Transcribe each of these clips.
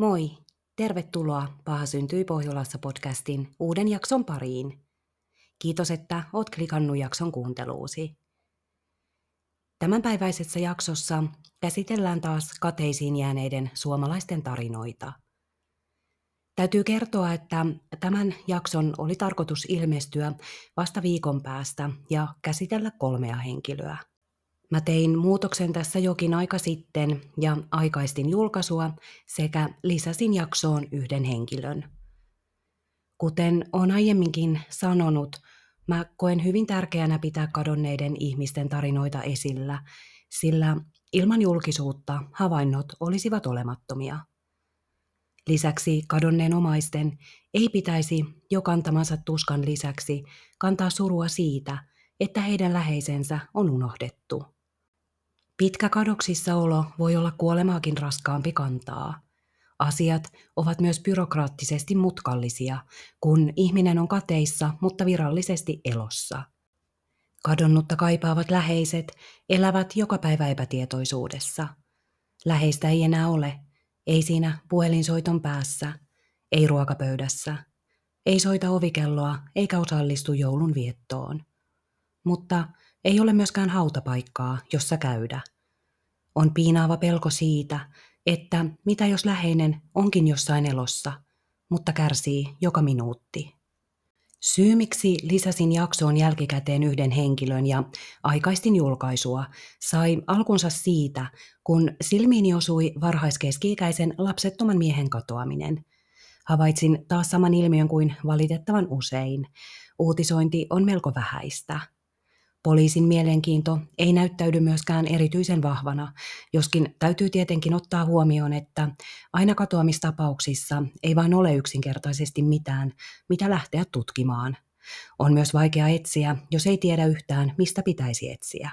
Moi! Tervetuloa Paha syntyi Pohjolassa podcastin uuden jakson pariin. Kiitos, että oot klikannut jakson kuunteluusi. Tämänpäiväisessä jaksossa käsitellään taas kateisiin jääneiden suomalaisten tarinoita. Täytyy kertoa, että tämän jakson oli tarkoitus ilmestyä vasta viikon päästä ja käsitellä kolmea henkilöä. Mä tein muutoksen tässä jokin aika sitten ja aikaistin julkaisua sekä lisäsin jaksoon yhden henkilön. Kuten olen aiemminkin sanonut, mä koen hyvin tärkeänä pitää kadonneiden ihmisten tarinoita esillä, sillä ilman julkisuutta havainnot olisivat olemattomia. Lisäksi kadonneen omaisten ei pitäisi jo kantamansa tuskan lisäksi kantaa surua siitä, että heidän läheisensä on unohdettu. Pitkä kadoksissa olo voi olla kuolemaakin raskaampi kantaa. Asiat ovat myös byrokraattisesti mutkallisia, kun ihminen on kateissa, mutta virallisesti elossa. Kadonnutta kaipaavat läheiset elävät joka päivä epätietoisuudessa. Läheistä ei enää ole, ei siinä puhelinsoiton päässä, ei ruokapöydässä, ei soita ovikelloa eikä osallistu joulun viettoon. Mutta ei ole myöskään hautapaikkaa, jossa käydä. On piinaava pelko siitä, että mitä jos läheinen onkin jossain elossa, mutta kärsii joka minuutti. Syy, miksi lisäsin jaksoon jälkikäteen yhden henkilön ja aikaistin julkaisua, sai alkunsa siitä, kun silmiini osui varhaiskeski-ikäisen lapsettoman miehen katoaminen. Havaitsin taas saman ilmiön kuin valitettavan usein. Uutisointi on melko vähäistä. Poliisin mielenkiinto ei näyttäydy myöskään erityisen vahvana, joskin täytyy tietenkin ottaa huomioon, että aina katoamistapauksissa ei vain ole yksinkertaisesti mitään, mitä lähteä tutkimaan. On myös vaikea etsiä, jos ei tiedä yhtään, mistä pitäisi etsiä.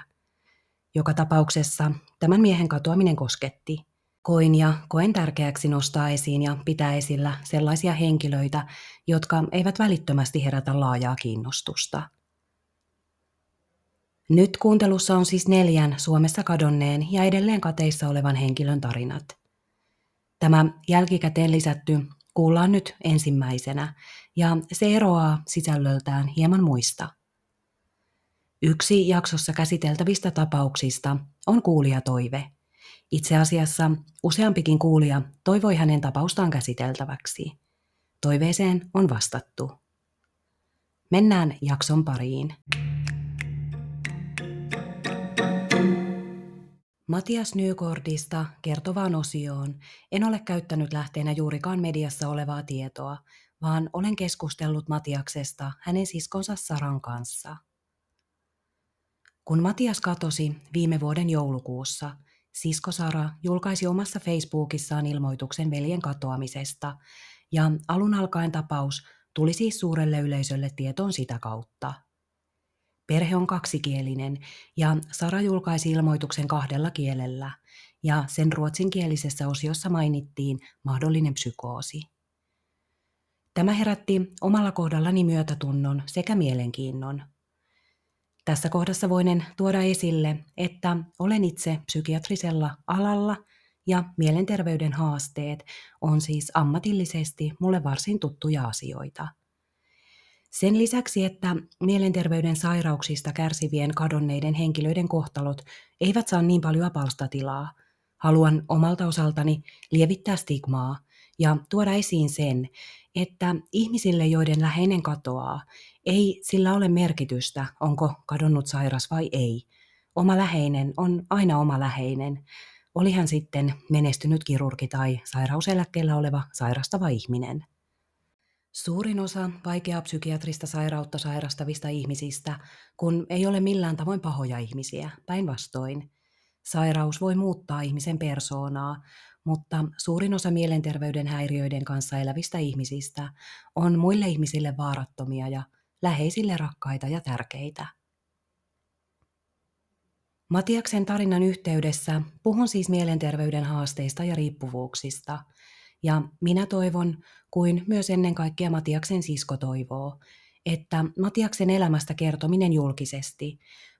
Joka tapauksessa tämän miehen katoaminen kosketti. Koin ja koen tärkeäksi nostaa esiin ja pitää esillä sellaisia henkilöitä, jotka eivät välittömästi herätä laajaa kiinnostusta – nyt kuuntelussa on siis neljän Suomessa kadonneen ja edelleen kateissa olevan henkilön tarinat. Tämä jälkikäteen lisätty kuullaan nyt ensimmäisenä ja se eroaa sisällöltään hieman muista. Yksi jaksossa käsiteltävistä tapauksista on kuulijatoive. Itse asiassa useampikin kuulija toivoi hänen tapaustaan käsiteltäväksi. Toiveeseen on vastattu. Mennään jakson pariin. Matias Nykordista kertovaan osioon en ole käyttänyt lähteenä juurikaan mediassa olevaa tietoa, vaan olen keskustellut Matiaksesta hänen siskonsa Saran kanssa. Kun Matias katosi viime vuoden joulukuussa, sisko Sara julkaisi omassa Facebookissaan ilmoituksen veljen katoamisesta, ja alun alkaen tapaus tuli siis suurelle yleisölle tietoon sitä kautta – Perhe on kaksikielinen ja Sara julkaisi ilmoituksen kahdella kielellä ja sen ruotsinkielisessä osiossa mainittiin mahdollinen psykoosi. Tämä herätti omalla kohdallani myötätunnon sekä mielenkiinnon. Tässä kohdassa voinen tuoda esille, että olen itse psykiatrisella alalla ja mielenterveyden haasteet on siis ammatillisesti mulle varsin tuttuja asioita – sen lisäksi, että mielenterveyden sairauksista kärsivien kadonneiden henkilöiden kohtalot eivät saa niin paljon palstatilaa, haluan omalta osaltani lievittää stigmaa ja tuoda esiin sen, että ihmisille, joiden läheinen katoaa, ei sillä ole merkitystä, onko kadonnut sairas vai ei. Oma läheinen on aina oma läheinen, oli hän sitten menestynyt kirurgi tai sairauseläkkeellä oleva sairastava ihminen. Suurin osa vaikeaa psykiatrista sairautta sairastavista ihmisistä, kun ei ole millään tavoin pahoja ihmisiä, päinvastoin. Sairaus voi muuttaa ihmisen persoonaa, mutta suurin osa mielenterveyden häiriöiden kanssa elävistä ihmisistä on muille ihmisille vaarattomia ja läheisille rakkaita ja tärkeitä. Matiaksen tarinan yhteydessä puhun siis mielenterveyden haasteista ja riippuvuuksista – ja minä toivon, kuin myös ennen kaikkea Matiaksen sisko toivoo, että Matiaksen elämästä kertominen julkisesti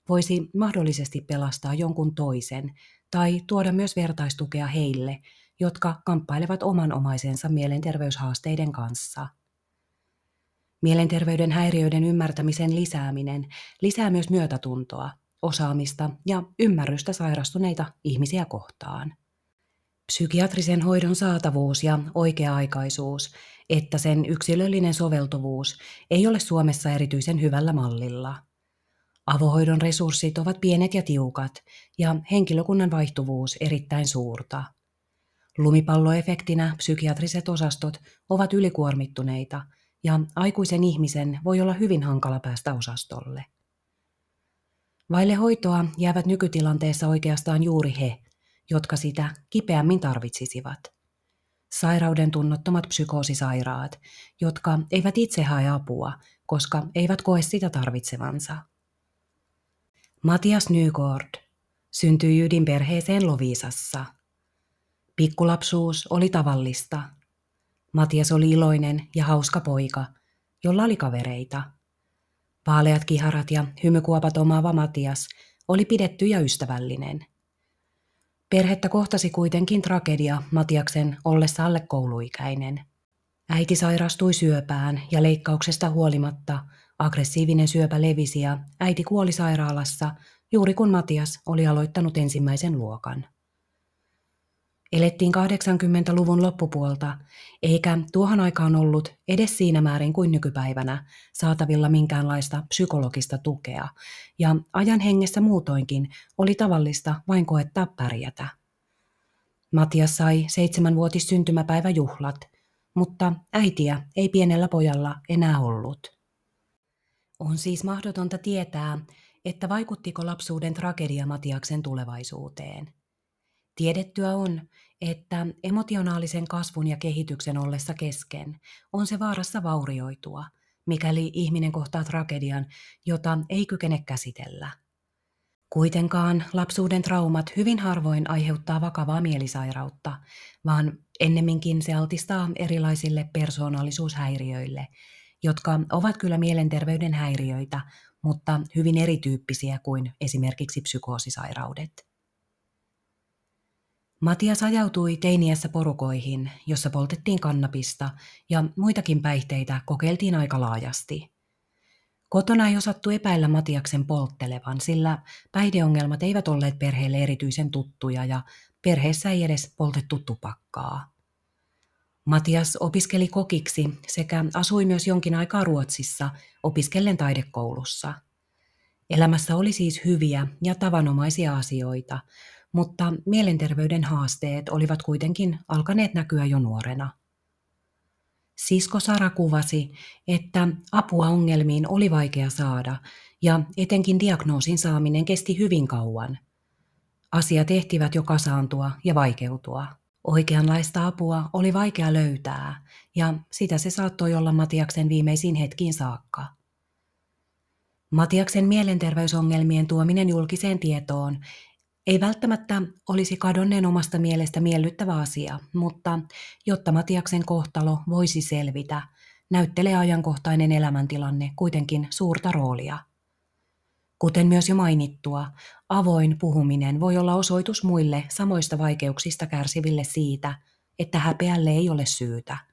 voisi mahdollisesti pelastaa jonkun toisen tai tuoda myös vertaistukea heille, jotka kamppailevat oman omaisensa mielenterveyshaasteiden kanssa. Mielenterveyden häiriöiden ymmärtämisen lisääminen lisää myös myötätuntoa, osaamista ja ymmärrystä sairastuneita ihmisiä kohtaan. Psykiatrisen hoidon saatavuus ja oikea-aikaisuus, että sen yksilöllinen soveltuvuus ei ole Suomessa erityisen hyvällä mallilla. Avohoidon resurssit ovat pienet ja tiukat ja henkilökunnan vaihtuvuus erittäin suurta. Lumipalloefektinä psykiatriset osastot ovat ylikuormittuneita ja aikuisen ihmisen voi olla hyvin hankala päästä osastolle. Vaille hoitoa jäävät nykytilanteessa oikeastaan juuri he, jotka sitä kipeämmin tarvitsisivat. Sairauden tunnottomat psykoosisairaat, jotka eivät itse hae apua, koska eivät koe sitä tarvitsevansa. Matias Nygård syntyi ydinperheeseen Lovisassa. Pikkulapsuus oli tavallista. Matias oli iloinen ja hauska poika, jolla oli kavereita. Vaaleat kiharat ja hymykuopat omaava Matias oli pidetty ja ystävällinen – Perhettä kohtasi kuitenkin tragedia Matiaksen ollessa alle kouluikäinen. Äiti sairastui syöpään ja leikkauksesta huolimatta aggressiivinen syöpä levisi ja äiti kuoli sairaalassa juuri kun Matias oli aloittanut ensimmäisen luokan. Elettiin 80-luvun loppupuolta, eikä tuohon aikaan ollut edes siinä määrin kuin nykypäivänä saatavilla minkäänlaista psykologista tukea, ja ajan hengessä muutoinkin oli tavallista vain koettaa pärjätä. Matias sai seitsemänvuotis syntymäpäiväjuhlat, mutta äitiä ei pienellä pojalla enää ollut. On siis mahdotonta tietää, että vaikuttiko lapsuuden tragedia Matiaksen tulevaisuuteen – Tiedettyä on, että emotionaalisen kasvun ja kehityksen ollessa kesken on se vaarassa vaurioitua, mikäli ihminen kohtaa tragedian, jota ei kykene käsitellä. Kuitenkaan lapsuuden traumat hyvin harvoin aiheuttaa vakavaa mielisairautta, vaan ennemminkin se altistaa erilaisille persoonallisuushäiriöille, jotka ovat kyllä mielenterveyden häiriöitä, mutta hyvin erityyppisiä kuin esimerkiksi psykoosisairaudet. Matias ajautui teiniässä porukoihin, jossa poltettiin kannabista ja muitakin päihteitä kokeiltiin aika laajasti. Kotona ei osattu epäillä Matiaksen polttelevan, sillä päihdeongelmat eivät olleet perheelle erityisen tuttuja ja perheessä ei edes poltettu tupakkaa. Matias opiskeli kokiksi sekä asui myös jonkin aikaa Ruotsissa opiskellen taidekoulussa. Elämässä oli siis hyviä ja tavanomaisia asioita, mutta mielenterveyden haasteet olivat kuitenkin alkaneet näkyä jo nuorena. Sisko Sara kuvasi, että apua ongelmiin oli vaikea saada ja etenkin diagnoosin saaminen kesti hyvin kauan. Asia tehtivät jo kasaantua ja vaikeutua. Oikeanlaista apua oli vaikea löytää ja sitä se saattoi olla Matiaksen viimeisiin hetkiin saakka. Matiaksen mielenterveysongelmien tuominen julkiseen tietoon ei välttämättä olisi kadonneen omasta mielestä miellyttävä asia, mutta jotta Matiaksen kohtalo voisi selvitä, näyttelee ajankohtainen elämäntilanne kuitenkin suurta roolia. Kuten myös jo mainittua, avoin puhuminen voi olla osoitus muille samoista vaikeuksista kärsiville siitä, että häpeälle ei ole syytä –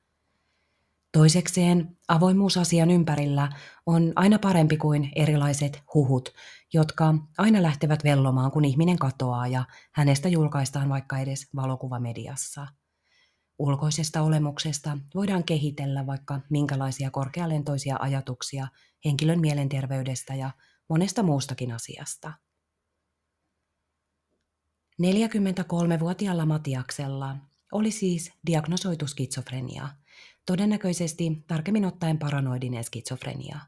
Toisekseen avoimuus asian ympärillä on aina parempi kuin erilaiset huhut, jotka aina lähtevät vellomaan, kun ihminen katoaa ja hänestä julkaistaan vaikka edes valokuvamediassa. Ulkoisesta olemuksesta voidaan kehitellä vaikka minkälaisia korkealentoisia ajatuksia henkilön mielenterveydestä ja monesta muustakin asiasta. 43-vuotiaalla Matiaksella oli siis diagnosoitu skitsofrenia – todennäköisesti tarkemmin ottaen paranoidinen skitsofrenia.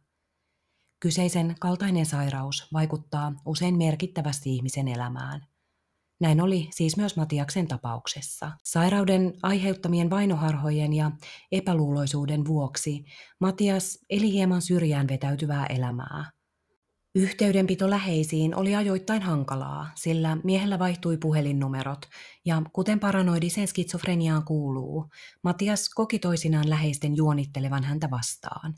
Kyseisen kaltainen sairaus vaikuttaa usein merkittävästi ihmisen elämään. Näin oli siis myös Matiaksen tapauksessa. Sairauden aiheuttamien vainoharhojen ja epäluuloisuuden vuoksi Matias eli hieman syrjään vetäytyvää elämää. Yhteydenpito läheisiin oli ajoittain hankalaa, sillä miehellä vaihtui puhelinnumerot, ja kuten paranoidiseen skitsofreniaan kuuluu, Matias koki toisinaan läheisten juonittelevan häntä vastaan.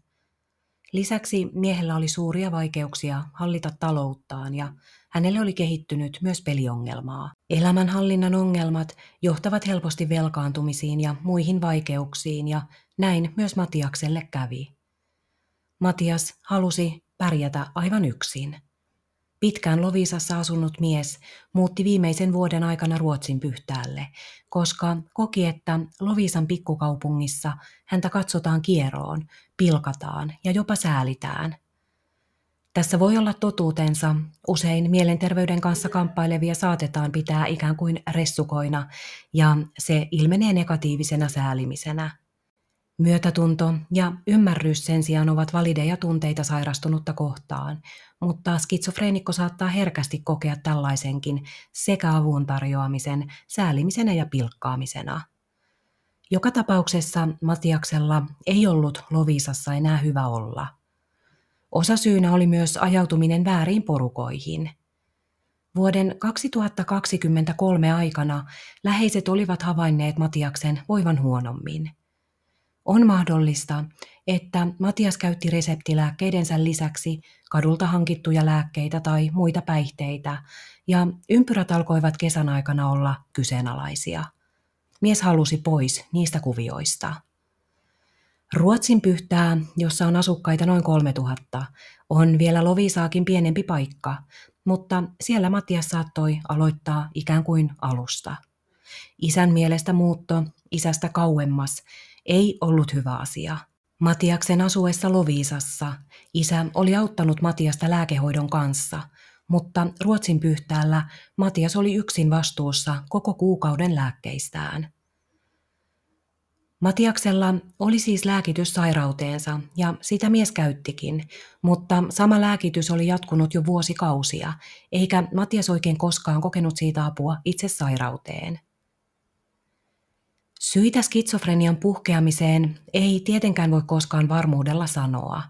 Lisäksi miehellä oli suuria vaikeuksia hallita talouttaan ja hänelle oli kehittynyt myös peliongelmaa. Elämänhallinnan ongelmat johtavat helposti velkaantumisiin ja muihin vaikeuksiin ja näin myös Matiakselle kävi. Matias halusi pärjätä aivan yksin. Pitkään Lovisassa asunut mies muutti viimeisen vuoden aikana Ruotsin pyhtäälle, koska koki, että Lovisan pikkukaupungissa häntä katsotaan kieroon, pilkataan ja jopa säälitään. Tässä voi olla totuutensa. Usein mielenterveyden kanssa kamppailevia saatetaan pitää ikään kuin ressukoina, ja se ilmenee negatiivisena säälimisenä. Myötätunto ja ymmärrys sen sijaan ovat valideja tunteita sairastunutta kohtaan, mutta skitsofreenikko saattaa herkästi kokea tällaisenkin sekä avun tarjoamisen, säälimisenä ja pilkkaamisena. Joka tapauksessa Matiaksella ei ollut Lovisassa enää hyvä olla. Osa syynä oli myös ajautuminen väärin porukoihin. Vuoden 2023 aikana läheiset olivat havainneet Matiaksen voivan huonommin – on mahdollista, että Matias käytti reseptilääkkeidensä lisäksi kadulta hankittuja lääkkeitä tai muita päihteitä, ja ympyrät alkoivat kesän aikana olla kyseenalaisia. Mies halusi pois niistä kuvioista. Ruotsin pyhtää, jossa on asukkaita noin 3000, on vielä Lovisaakin pienempi paikka, mutta siellä Matias saattoi aloittaa ikään kuin alusta. Isän mielestä muutto isästä kauemmas ei ollut hyvä asia. Matiaksen asuessa Loviisassa isä oli auttanut Matiasta lääkehoidon kanssa, mutta Ruotsin pyhtäällä Matias oli yksin vastuussa koko kuukauden lääkkeistään. Matiaksella oli siis lääkitys sairauteensa ja sitä mies käyttikin, mutta sama lääkitys oli jatkunut jo vuosikausia, eikä Matias oikein koskaan kokenut siitä apua itse sairauteen. Syitä skitsofrenian puhkeamiseen ei tietenkään voi koskaan varmuudella sanoa,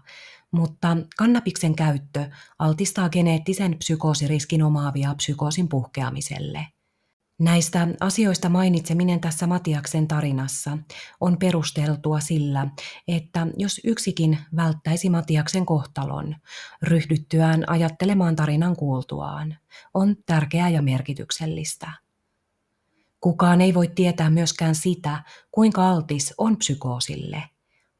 mutta kannabiksen käyttö altistaa geneettisen psykoosiriskin omaavia psykoosin puhkeamiselle. Näistä asioista mainitseminen tässä Matiaksen tarinassa on perusteltua sillä, että jos yksikin välttäisi Matiaksen kohtalon, ryhdyttyään ajattelemaan tarinan kuultuaan, on tärkeää ja merkityksellistä. Kukaan ei voi tietää myöskään sitä, kuinka altis on psykoosille.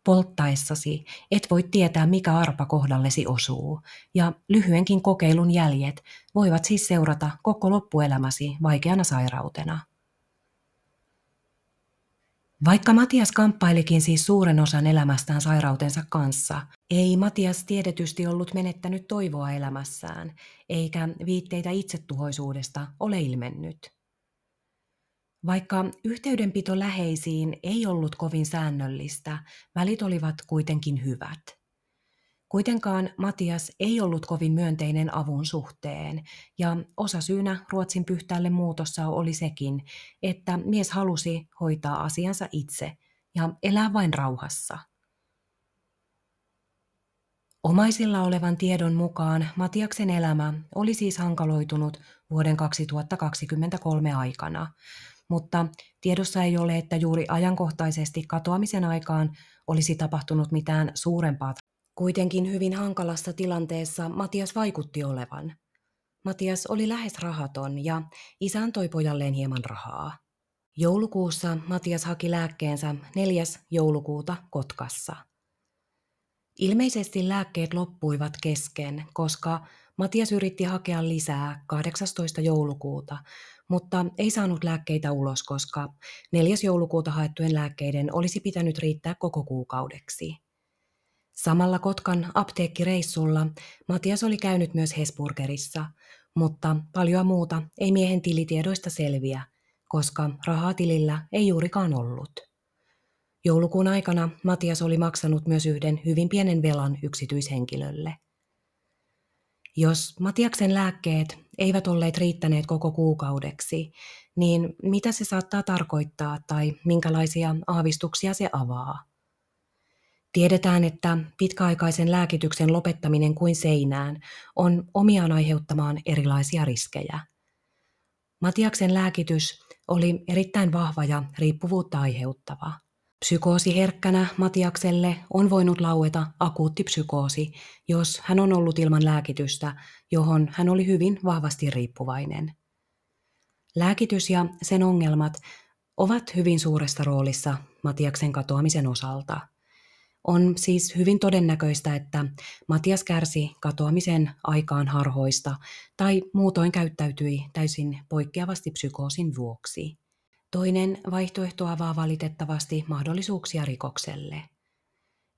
Polttaessasi et voi tietää, mikä arpa kohdallesi osuu, ja lyhyenkin kokeilun jäljet voivat siis seurata koko loppuelämäsi vaikeana sairautena. Vaikka Matias kamppailikin siis suuren osan elämästään sairautensa kanssa, ei Matias tiedetysti ollut menettänyt toivoa elämässään, eikä viitteitä itsetuhoisuudesta ole ilmennyt. Vaikka yhteydenpito läheisiin ei ollut kovin säännöllistä, välit olivat kuitenkin hyvät. Kuitenkaan Matias ei ollut kovin myönteinen avun suhteen, ja osa syynä Ruotsin pyhtäälle muutossa oli sekin, että mies halusi hoitaa asiansa itse ja elää vain rauhassa. Omaisilla olevan tiedon mukaan Matiaksen elämä oli siis hankaloitunut vuoden 2023 aikana, mutta tiedossa ei ole, että juuri ajankohtaisesti katoamisen aikaan olisi tapahtunut mitään suurempaa. Kuitenkin hyvin hankalassa tilanteessa Matias vaikutti olevan. Matias oli lähes rahaton ja isä antoi pojalleen hieman rahaa. Joulukuussa Matias haki lääkkeensä 4. joulukuuta Kotkassa. Ilmeisesti lääkkeet loppuivat kesken, koska Matias yritti hakea lisää 18. joulukuuta, mutta ei saanut lääkkeitä ulos, koska 4. joulukuuta haettujen lääkkeiden olisi pitänyt riittää koko kuukaudeksi. Samalla Kotkan apteekkireissulla Matias oli käynyt myös Hesburgerissa, mutta paljon muuta ei miehen tilitiedoista selviä, koska rahaa tilillä ei juurikaan ollut. Joulukuun aikana Matias oli maksanut myös yhden hyvin pienen velan yksityishenkilölle – jos Matiaksen lääkkeet eivät olleet riittäneet koko kuukaudeksi, niin mitä se saattaa tarkoittaa tai minkälaisia aavistuksia se avaa? Tiedetään, että pitkäaikaisen lääkityksen lopettaminen kuin seinään on omiaan aiheuttamaan erilaisia riskejä. Matiaksen lääkitys oli erittäin vahva ja riippuvuutta aiheuttava. Psykoosiherkkänä Matiakselle on voinut laueta akuutti psykoosi, jos hän on ollut ilman lääkitystä, johon hän oli hyvin vahvasti riippuvainen. Lääkitys ja sen ongelmat ovat hyvin suuressa roolissa Matiaksen katoamisen osalta. On siis hyvin todennäköistä, että Matias kärsi katoamisen aikaan harhoista tai muutoin käyttäytyi täysin poikkeavasti psykoosin vuoksi. Toinen vaihtoehto avaa valitettavasti mahdollisuuksia rikokselle.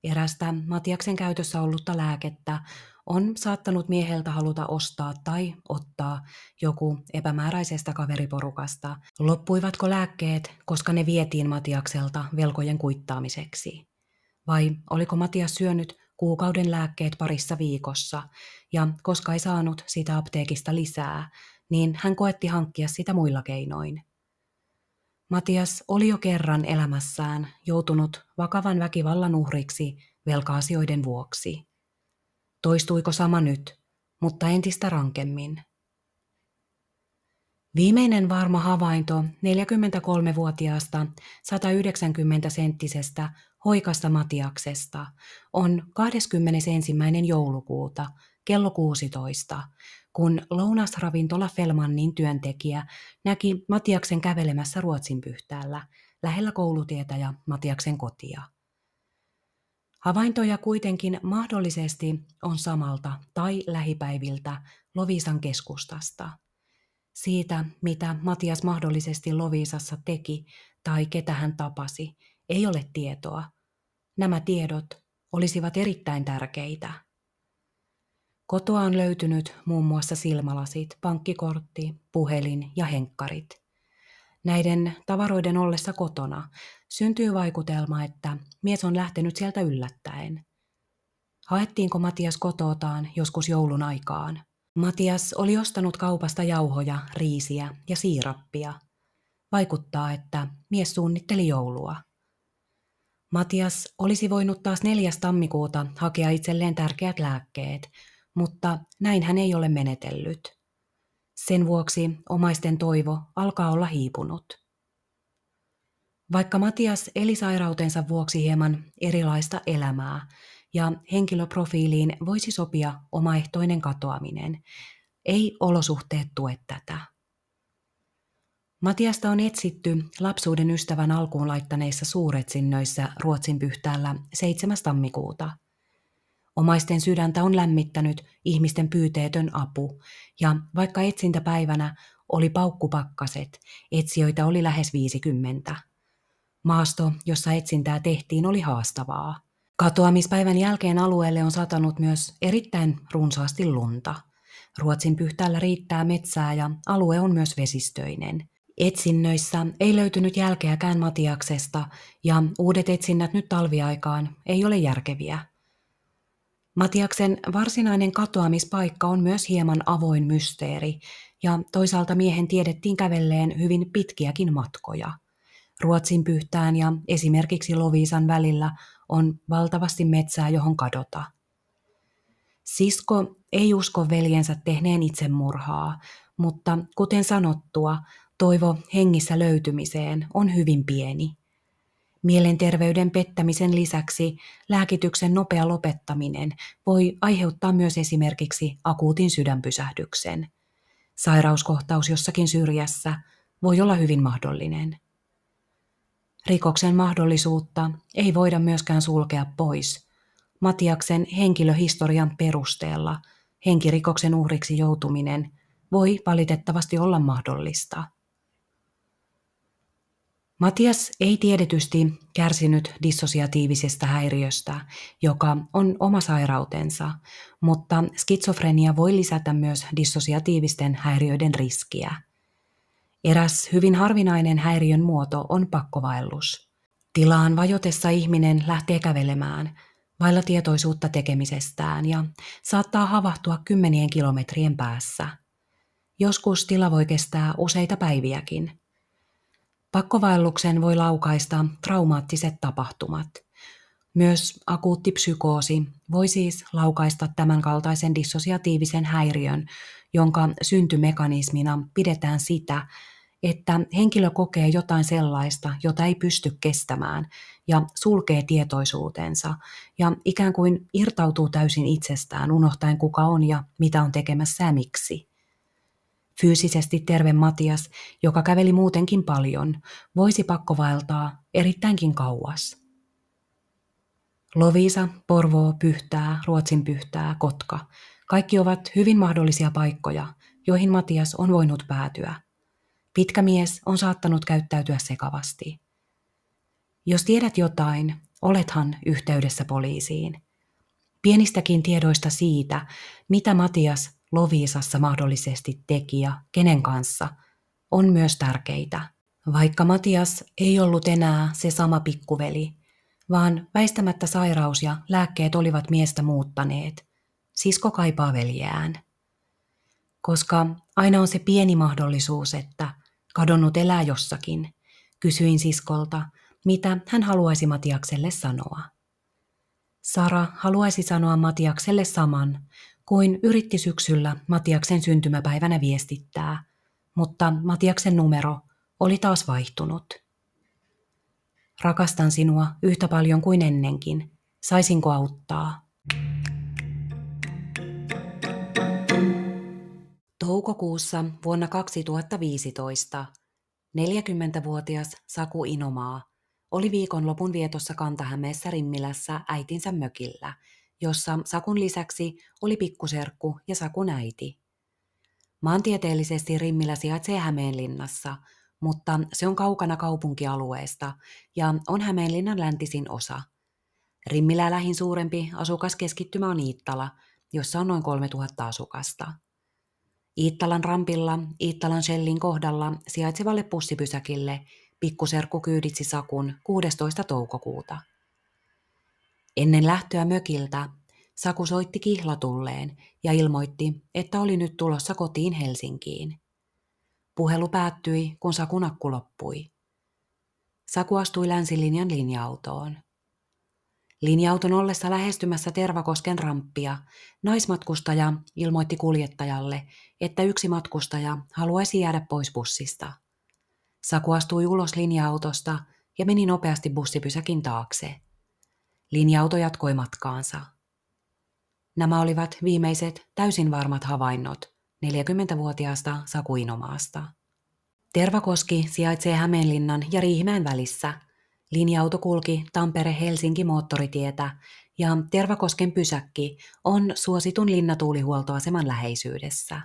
Erästä Matiaksen käytössä ollutta lääkettä on saattanut mieheltä haluta ostaa tai ottaa joku epämääräisestä kaveriporukasta. Loppuivatko lääkkeet, koska ne vietiin Matiakselta velkojen kuittaamiseksi? Vai oliko Matias syönyt kuukauden lääkkeet parissa viikossa, ja koska ei saanut sitä apteekista lisää, niin hän koetti hankkia sitä muilla keinoin. Matias oli jo kerran elämässään joutunut vakavan väkivallan uhriksi velka-asioiden vuoksi. Toistuiko sama nyt, mutta entistä rankemmin? Viimeinen varma havainto 43-vuotiaasta 190-senttisestä hoikasta Matiaksesta on 21. joulukuuta kello 16, kun lounasravintola Felmannin työntekijä näki Matiaksen kävelemässä Ruotsin pyhtäällä lähellä koulutietä ja Matiaksen kotia. Havaintoja kuitenkin mahdollisesti on samalta tai lähipäiviltä Lovisan keskustasta. Siitä, mitä Matias mahdollisesti Lovisassa teki tai ketä hän tapasi, ei ole tietoa. Nämä tiedot olisivat erittäin tärkeitä. Kotoa on löytynyt muun muassa silmälasit, pankkikortti, puhelin ja henkkarit. Näiden tavaroiden ollessa kotona syntyy vaikutelma, että mies on lähtenyt sieltä yllättäen. Haettiinko Matias kotootaan joskus joulun aikaan? Matias oli ostanut kaupasta jauhoja, riisiä ja siirappia. Vaikuttaa, että mies suunnitteli joulua. Matias olisi voinut taas 4. tammikuuta hakea itselleen tärkeät lääkkeet, mutta näin hän ei ole menetellyt. Sen vuoksi omaisten toivo alkaa olla hiipunut. Vaikka Matias eli sairautensa vuoksi hieman erilaista elämää ja henkilöprofiiliin voisi sopia omaehtoinen katoaminen, ei olosuhteet tue tätä. Matiasta on etsitty lapsuuden ystävän alkuun laittaneissa suuretsinnöissä Ruotsin pyhtäällä 7. tammikuuta – Omaisten sydäntä on lämmittänyt ihmisten pyyteetön apu, ja vaikka etsintäpäivänä oli paukkupakkaset, etsijöitä oli lähes 50. Maasto, jossa etsintää tehtiin, oli haastavaa. Katoamispäivän jälkeen alueelle on satanut myös erittäin runsaasti lunta. Ruotsin pyhtäällä riittää metsää ja alue on myös vesistöinen. Etsinnöissä ei löytynyt jälkeäkään Matiaksesta ja uudet etsinnät nyt talviaikaan ei ole järkeviä. Matiaksen varsinainen katoamispaikka on myös hieman avoin mysteeri, ja toisaalta miehen tiedettiin kävelleen hyvin pitkiäkin matkoja. Ruotsin pyhtään ja esimerkiksi Loviisan välillä on valtavasti metsää, johon kadota. Sisko ei usko veljensä tehneen itsemurhaa, mutta kuten sanottua, toivo hengissä löytymiseen on hyvin pieni. Mielenterveyden pettämisen lisäksi lääkityksen nopea lopettaminen voi aiheuttaa myös esimerkiksi akuutin sydänpysähdyksen. Sairauskohtaus jossakin syrjässä voi olla hyvin mahdollinen. Rikoksen mahdollisuutta ei voida myöskään sulkea pois. Matiaksen henkilöhistorian perusteella henkirikoksen uhriksi joutuminen voi valitettavasti olla mahdollista. Matias ei tiedetysti kärsinyt dissosiatiivisesta häiriöstä, joka on oma sairautensa, mutta skitsofrenia voi lisätä myös dissosiatiivisten häiriöiden riskiä. Eräs hyvin harvinainen häiriön muoto on pakkovaellus. Tilaan vajotessa ihminen lähtee kävelemään, vailla tietoisuutta tekemisestään ja saattaa havahtua kymmenien kilometrien päässä. Joskus tila voi kestää useita päiviäkin – Pakkovaelluksen voi laukaista traumaattiset tapahtumat. Myös akuutti psykoosi voi siis laukaista tämänkaltaisen dissosiatiivisen häiriön, jonka syntymekanismina pidetään sitä, että henkilö kokee jotain sellaista, jota ei pysty kestämään ja sulkee tietoisuutensa ja ikään kuin irtautuu täysin itsestään, unohtaen kuka on ja mitä on tekemässä ja miksi. Fyysisesti terve Matias, joka käveli muutenkin paljon, voisi pakkovaeltaa erittäinkin kauas. Lovisa, Porvoo, Pyhtää, Ruotsin Pyhtää, Kotka. Kaikki ovat hyvin mahdollisia paikkoja, joihin Matias on voinut päätyä. Pitkä mies on saattanut käyttäytyä sekavasti. Jos tiedät jotain, olethan yhteydessä poliisiin. Pienistäkin tiedoista siitä, mitä Matias Loviisassa mahdollisesti teki ja kenen kanssa, on myös tärkeitä. Vaikka Matias ei ollut enää se sama pikkuveli, vaan väistämättä sairaus ja lääkkeet olivat miestä muuttaneet, sisko kaipaa veljeään. Koska aina on se pieni mahdollisuus, että kadonnut elää jossakin, kysyin siskolta, mitä hän haluaisi Matiakselle sanoa. Sara haluaisi sanoa Matiakselle saman, kuin yritti syksyllä Matiaksen syntymäpäivänä viestittää, mutta Matiaksen numero oli taas vaihtunut. Rakastan sinua yhtä paljon kuin ennenkin. Saisinko auttaa? Toukokuussa vuonna 2015 40-vuotias Saku Inomaa oli viikonlopun vietossa Kantahämeessä Rimmilässä äitinsä mökillä, jossa Sakun lisäksi oli pikkuserkku ja Sakun äiti. Maantieteellisesti Rimmilä sijaitsee Hämeenlinnassa, mutta se on kaukana kaupunkialueesta ja on Hämeenlinnan läntisin osa. Rimmilää lähin suurempi asukaskeskittymä on Iittala, jossa on noin 3000 asukasta. Iittalan rampilla, Iittalan Shellin kohdalla sijaitsevalle pussipysäkille pikkuserkku kyyditsi Sakun 16. toukokuuta. Ennen lähtöä mökiltä Saku soitti kihlatulleen ja ilmoitti, että oli nyt tulossa kotiin Helsinkiin. Puhelu päättyi, kun Sakun akku loppui. Saku astui länsilinjan linja-autoon. Linja-auton ollessa lähestymässä Tervakosken ramppia, naismatkustaja ilmoitti kuljettajalle, että yksi matkustaja haluaisi jäädä pois bussista. Saku astui ulos linja-autosta ja meni nopeasti bussipysäkin taakse. Linja-auto jatkoi matkaansa. Nämä olivat viimeiset täysin varmat havainnot 40-vuotiaasta Sakuinomaasta. Tervakoski sijaitsee Hämeenlinnan ja Riihimäen välissä. Linja-auto kulki Tampere-Helsinki moottoritietä ja Tervakosken pysäkki on suositun linnatuulihuoltoaseman läheisyydessä.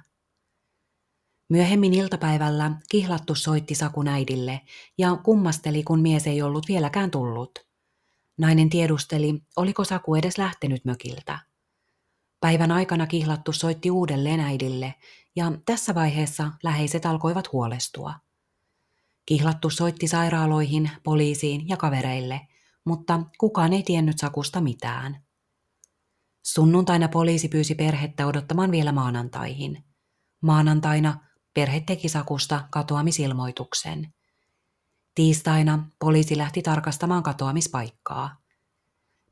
Myöhemmin iltapäivällä kihlattu soitti Sakun äidille ja kummasteli, kun mies ei ollut vieläkään tullut. Nainen tiedusteli, oliko Saku edes lähtenyt mökiltä. Päivän aikana kihlattu soitti uudelleen äidille ja tässä vaiheessa läheiset alkoivat huolestua. Kihlattu soitti sairaaloihin, poliisiin ja kavereille, mutta kukaan ei tiennyt Sakusta mitään. Sunnuntaina poliisi pyysi perhettä odottamaan vielä maanantaihin. Maanantaina perhe teki Sakusta katoamisilmoituksen. Tiistaina poliisi lähti tarkastamaan katoamispaikkaa.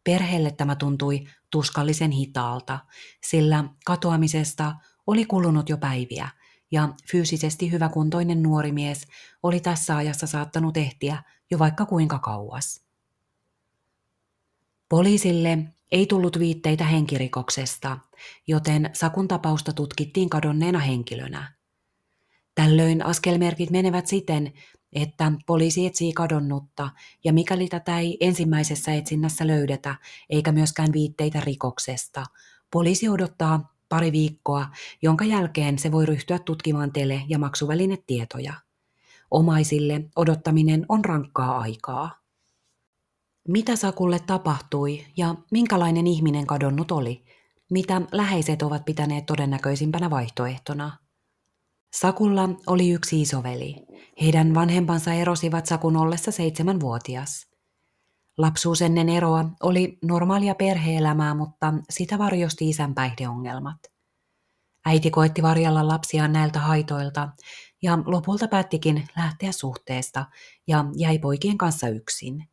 Perheelle tämä tuntui tuskallisen hitaalta, sillä katoamisesta oli kulunut jo päiviä ja fyysisesti hyväkuntoinen nuori mies oli tässä ajassa saattanut ehtiä jo vaikka kuinka kauas. Poliisille ei tullut viitteitä henkirikoksesta, joten Sakun tapausta tutkittiin kadonneena henkilönä. Tällöin askelmerkit menevät siten, että poliisi etsii kadonnutta ja mikäli tätä ei ensimmäisessä etsinnässä löydetä eikä myöskään viitteitä rikoksesta, poliisi odottaa pari viikkoa, jonka jälkeen se voi ryhtyä tutkimaan tele- ja maksuvälinetietoja. Omaisille odottaminen on rankkaa aikaa. Mitä Sakulle tapahtui ja minkälainen ihminen kadonnut oli? Mitä läheiset ovat pitäneet todennäköisimpänä vaihtoehtona? Sakulla oli yksi isoveli. Heidän vanhempansa erosivat Sakun ollessa seitsemänvuotias. Lapsuus ennen eroa oli normaalia perheelämää, mutta sitä varjosti isän päihdeongelmat. Äiti koetti varjella lapsiaan näiltä haitoilta ja lopulta päättikin lähteä suhteesta ja jäi poikien kanssa yksin.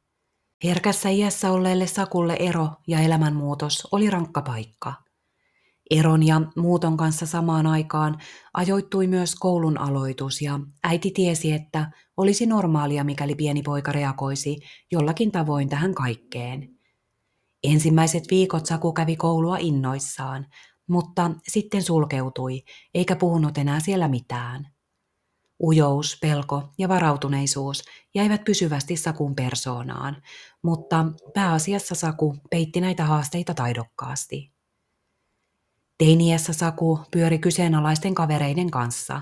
Herkässä iässä olleelle Sakulle ero ja elämänmuutos oli rankka paikka. Eron ja muuton kanssa samaan aikaan ajoittui myös koulun aloitus ja äiti tiesi, että olisi normaalia, mikäli pieni poika reagoisi jollakin tavoin tähän kaikkeen. Ensimmäiset viikot Saku kävi koulua innoissaan, mutta sitten sulkeutui, eikä puhunut enää siellä mitään. Ujous, pelko ja varautuneisuus jäivät pysyvästi Sakun persoonaan, mutta pääasiassa Saku peitti näitä haasteita taidokkaasti. Teiniässä Saku pyöri kyseenalaisten kavereiden kanssa.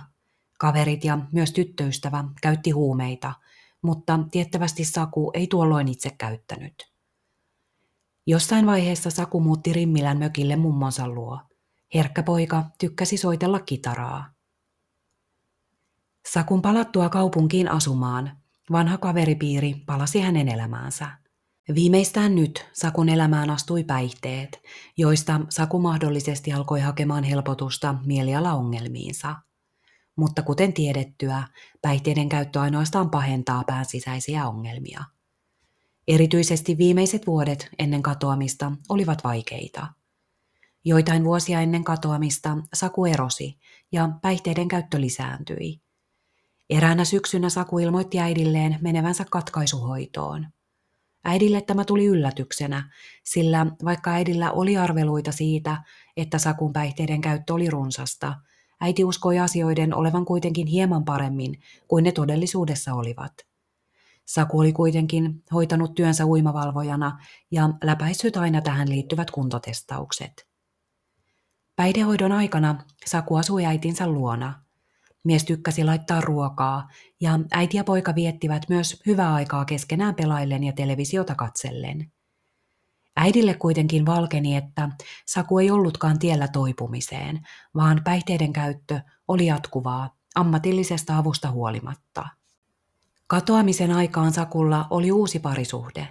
Kaverit ja myös tyttöystävä käytti huumeita, mutta tiettävästi Saku ei tuolloin itse käyttänyt. Jossain vaiheessa Saku muutti Rimmilän mökille mummonsa luo. Herkkä poika tykkäsi soitella kitaraa. Sakun palattua kaupunkiin asumaan, vanha kaveripiiri palasi hänen elämäänsä. Viimeistään nyt Sakun elämään astui päihteet, joista Saku mahdollisesti alkoi hakemaan helpotusta mielialaongelmiinsa. Mutta kuten tiedettyä, päihteiden käyttö ainoastaan pahentaa pään sisäisiä ongelmia. Erityisesti viimeiset vuodet ennen katoamista olivat vaikeita. Joitain vuosia ennen katoamista Saku erosi ja päihteiden käyttö lisääntyi. Eräänä syksynä Saku ilmoitti äidilleen menevänsä katkaisuhoitoon. Äidille tämä tuli yllätyksenä, sillä vaikka äidillä oli arveluita siitä, että Sakun päihteiden käyttö oli runsasta, äiti uskoi asioiden olevan kuitenkin hieman paremmin kuin ne todellisuudessa olivat. Saku oli kuitenkin hoitanut työnsä uimavalvojana ja läpäissyt aina tähän liittyvät kuntotestaukset. Päihdehoidon aikana Saku asui äitinsä luona – Mies tykkäsi laittaa ruokaa, ja äiti ja poika viettivät myös hyvää aikaa keskenään pelaillen ja televisiota katsellen. Äidille kuitenkin valkeni, että Saku ei ollutkaan tiellä toipumiseen, vaan päihteiden käyttö oli jatkuvaa, ammatillisesta avusta huolimatta. Katoamisen aikaan Sakulla oli uusi parisuhde,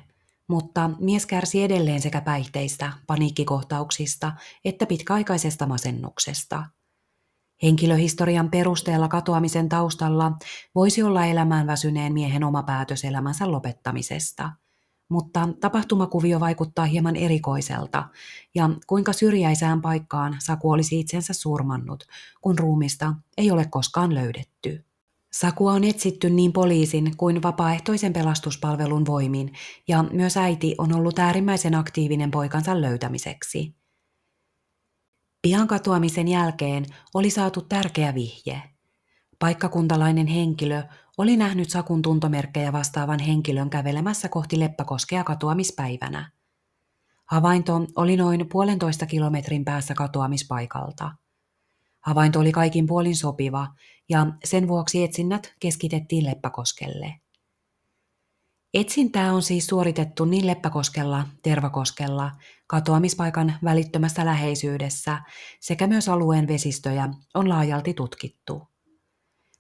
mutta mies kärsi edelleen sekä päihteistä, paniikkikohtauksista että pitkäaikaisesta masennuksesta – Henkilöhistorian perusteella katoamisen taustalla voisi olla elämään väsyneen miehen oma päätös elämänsä lopettamisesta. Mutta tapahtumakuvio vaikuttaa hieman erikoiselta, ja kuinka syrjäisään paikkaan Saku olisi itsensä surmannut, kun ruumista ei ole koskaan löydetty. Sakua on etsitty niin poliisin kuin vapaaehtoisen pelastuspalvelun voimin, ja myös äiti on ollut äärimmäisen aktiivinen poikansa löytämiseksi. Pian katoamisen jälkeen oli saatu tärkeä vihje. Paikkakuntalainen henkilö oli nähnyt Sakun tuntomerkkejä vastaavan henkilön kävelemässä kohti Leppäkoskea katoamispäivänä. Havainto oli noin puolentoista kilometrin päässä katoamispaikalta. Havainto oli kaikin puolin sopiva ja sen vuoksi etsinnät keskitettiin Leppäkoskelle. Etsintää on siis suoritettu niin Leppäkoskella, Tervakoskella, katoamispaikan välittömässä läheisyydessä sekä myös alueen vesistöjä on laajalti tutkittu.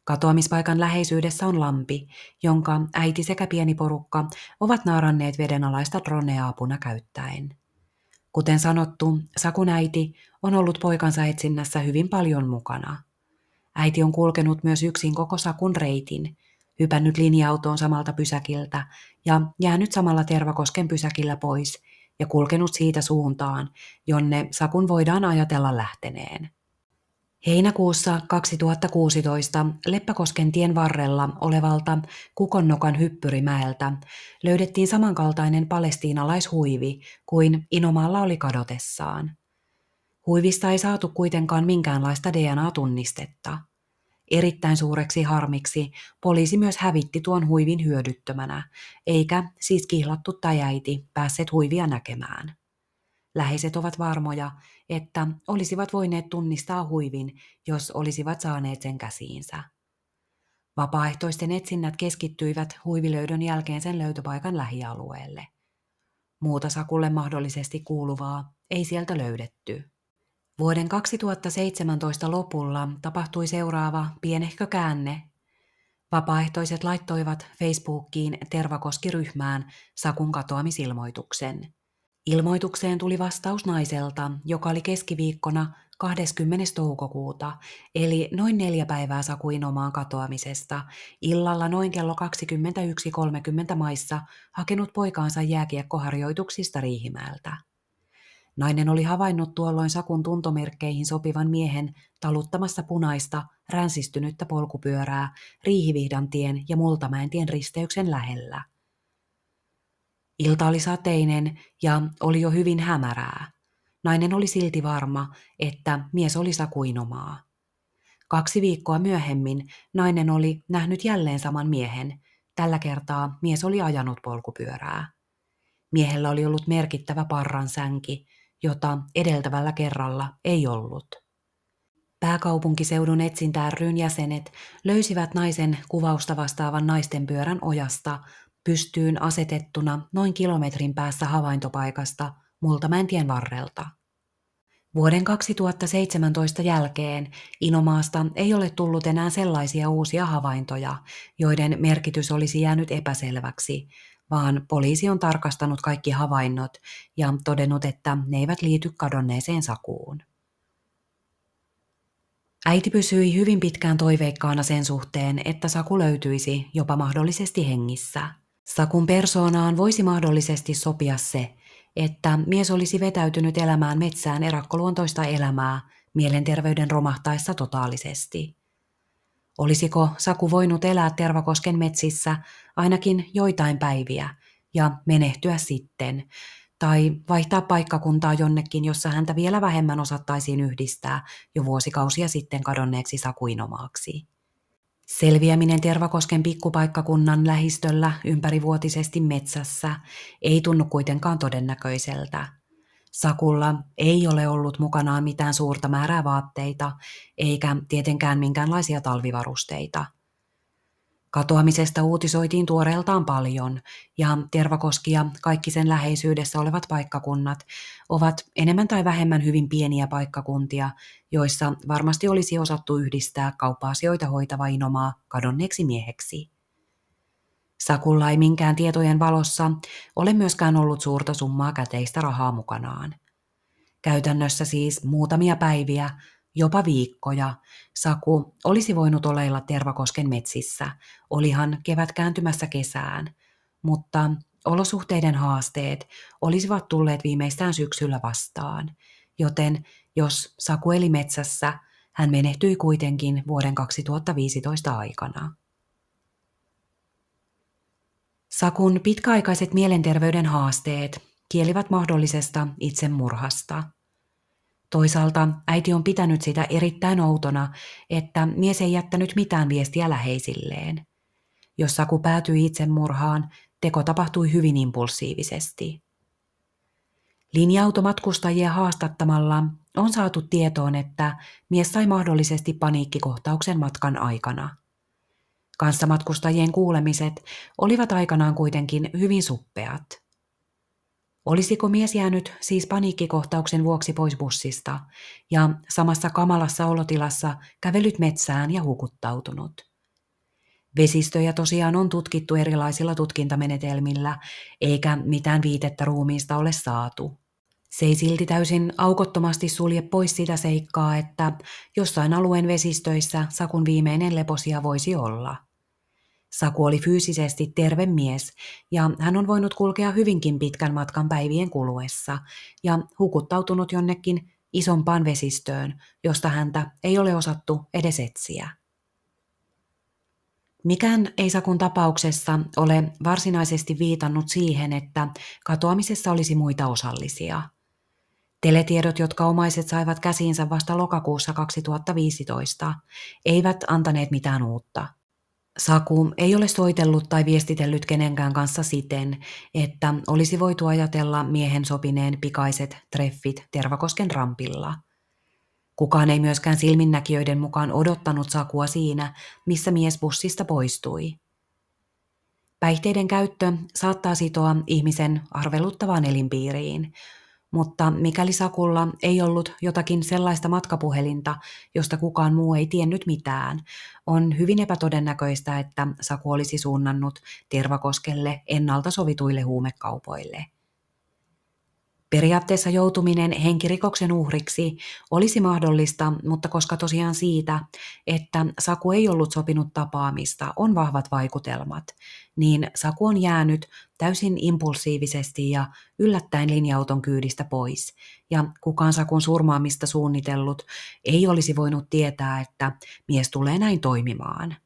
Katoamispaikan läheisyydessä on lampi, jonka äiti sekä pieni porukka ovat naaranneet vedenalaista dronea apuna käyttäen. Kuten sanottu, Sakun äiti on ollut poikansa etsinnässä hyvin paljon mukana. Äiti on kulkenut myös yksin koko Sakun reitin – hypännyt linja-autoon samalta pysäkiltä ja jäänyt samalla Tervakosken pysäkillä pois ja kulkenut siitä suuntaan, jonne Sakun voidaan ajatella lähteneen. Heinäkuussa 2016 Leppäkosken tien varrella olevalta Kukonnokan hyppyrimäeltä löydettiin samankaltainen palestiinalaishuivi kuin Inomaalla oli kadotessaan. Huivista ei saatu kuitenkaan minkäänlaista DNA-tunnistetta – Erittäin suureksi harmiksi poliisi myös hävitti tuon huivin hyödyttömänä, eikä siis kihlattu tai äiti päässeet huivia näkemään. Läheiset ovat varmoja, että olisivat voineet tunnistaa huivin, jos olisivat saaneet sen käsiinsä. Vapaaehtoisten etsinnät keskittyivät huivilöydön jälkeen sen löytöpaikan lähialueelle. Muuta Sakulle mahdollisesti kuuluvaa ei sieltä löydetty. Vuoden 2017 lopulla tapahtui seuraava pienehkö käänne. Vapaaehtoiset laittoivat Facebookiin Tervakoski-ryhmään Sakun katoamisilmoituksen. Ilmoitukseen tuli vastaus naiselta, joka oli keskiviikkona 20. toukokuuta, eli noin neljä päivää Sakuin omaan katoamisesta, illalla noin kello 21.30 maissa hakenut poikaansa jääkiekkoharjoituksista Riihimäeltä. Nainen oli havainnut tuolloin Sakun tuntomerkkeihin sopivan miehen taluttamassa punaista, ränsistynyttä polkupyörää Riihivihdantien ja Multamäentien risteyksen lähellä. Ilta oli sateinen ja oli jo hyvin hämärää. Nainen oli silti varma, että mies oli Sakuinomaa. Kaksi viikkoa myöhemmin nainen oli nähnyt jälleen saman miehen. Tällä kertaa mies oli ajanut polkupyörää. Miehellä oli ollut merkittävä parran sänki, jota edeltävällä kerralla ei ollut. Pääkaupunkiseudun etsintä ryn jäsenet löysivät naisen kuvausta vastaavan naisten pyörän ojasta pystyyn asetettuna noin kilometrin päässä havaintopaikasta Multamäentien varrelta. Vuoden 2017 jälkeen Inomaasta ei ole tullut enää sellaisia uusia havaintoja, joiden merkitys olisi jäänyt epäselväksi, vaan poliisi on tarkastanut kaikki havainnot ja todennut, että ne eivät liity kadonneeseen sakuun. Äiti pysyi hyvin pitkään toiveikkaana sen suhteen, että Saku löytyisi jopa mahdollisesti hengissä. Sakun persoonaan voisi mahdollisesti sopia se, että mies olisi vetäytynyt elämään metsään erakkoluontoista elämää mielenterveyden romahtaessa totaalisesti. Olisiko Saku voinut elää Tervakosken metsissä ainakin joitain päiviä ja menehtyä sitten, tai vaihtaa paikkakuntaa jonnekin, jossa häntä vielä vähemmän osattaisiin yhdistää jo vuosikausia sitten kadonneeksi sakuinomaaksi. Selviäminen Tervakosken pikkupaikkakunnan lähistöllä ympärivuotisesti metsässä ei tunnu kuitenkaan todennäköiseltä. Sakulla ei ole ollut mukanaan mitään suurta määrää vaatteita, eikä tietenkään minkäänlaisia talvivarusteita – Katoamisesta uutisoitiin tuoreeltaan paljon, ja Tervakoski ja kaikki sen läheisyydessä olevat paikkakunnat ovat enemmän tai vähemmän hyvin pieniä paikkakuntia, joissa varmasti olisi osattu yhdistää kauppa-asioita hoitava inomaa kadonneeksi mieheksi. Sakulla ei minkään tietojen valossa ole myöskään ollut suurta summaa käteistä rahaa mukanaan. Käytännössä siis muutamia päiviä jopa viikkoja. Saku olisi voinut oleilla Tervakosken metsissä, olihan kevät kääntymässä kesään, mutta olosuhteiden haasteet olisivat tulleet viimeistään syksyllä vastaan, joten jos Saku eli metsässä, hän menehtyi kuitenkin vuoden 2015 aikana. Sakun pitkäaikaiset mielenterveyden haasteet kielivät mahdollisesta itsemurhasta – Toisaalta äiti on pitänyt sitä erittäin outona, että mies ei jättänyt mitään viestiä läheisilleen. Jos Saku päätyi itsemurhaan, teko tapahtui hyvin impulsiivisesti. Linja-automatkustajia haastattamalla on saatu tietoon, että mies sai mahdollisesti paniikkikohtauksen matkan aikana. Kanssamatkustajien kuulemiset olivat aikanaan kuitenkin hyvin suppeat – Olisiko mies jäänyt siis paniikkikohtauksen vuoksi pois bussista ja samassa kamalassa olotilassa kävellyt metsään ja hukuttautunut? Vesistöjä tosiaan on tutkittu erilaisilla tutkintamenetelmillä, eikä mitään viitettä ruumiista ole saatu. Se ei silti täysin aukottomasti sulje pois sitä seikkaa, että jossain alueen vesistöissä sakun viimeinen leposia voisi olla – Saku oli fyysisesti terve mies ja hän on voinut kulkea hyvinkin pitkän matkan päivien kuluessa ja hukuttautunut jonnekin isompaan vesistöön, josta häntä ei ole osattu edes etsiä. Mikään ei Sakun tapauksessa ole varsinaisesti viitannut siihen, että katoamisessa olisi muita osallisia. Teletiedot, jotka omaiset saivat käsiinsä vasta lokakuussa 2015, eivät antaneet mitään uutta – Saku ei ole soitellut tai viestitellyt kenenkään kanssa siten, että olisi voitu ajatella miehen sopineen pikaiset treffit Tervakosken rampilla. Kukaan ei myöskään silminnäkijöiden mukaan odottanut Sakua siinä, missä mies bussista poistui. Päihteiden käyttö saattaa sitoa ihmisen arveluttavaan elinpiiriin, mutta mikäli Sakulla ei ollut jotakin sellaista matkapuhelinta, josta kukaan muu ei tiennyt mitään, on hyvin epätodennäköistä, että Saku olisi suunnannut Tervakoskelle ennalta sovituille huumekaupoille. Periaatteessa joutuminen henkirikoksen uhriksi olisi mahdollista, mutta koska tosiaan siitä, että Saku ei ollut sopinut tapaamista, on vahvat vaikutelmat, niin Saku on jäänyt täysin impulsiivisesti ja yllättäen linja-auton kyydistä pois, ja kukaan Sakun surmaamista suunnitellut ei olisi voinut tietää, että mies tulee näin toimimaan.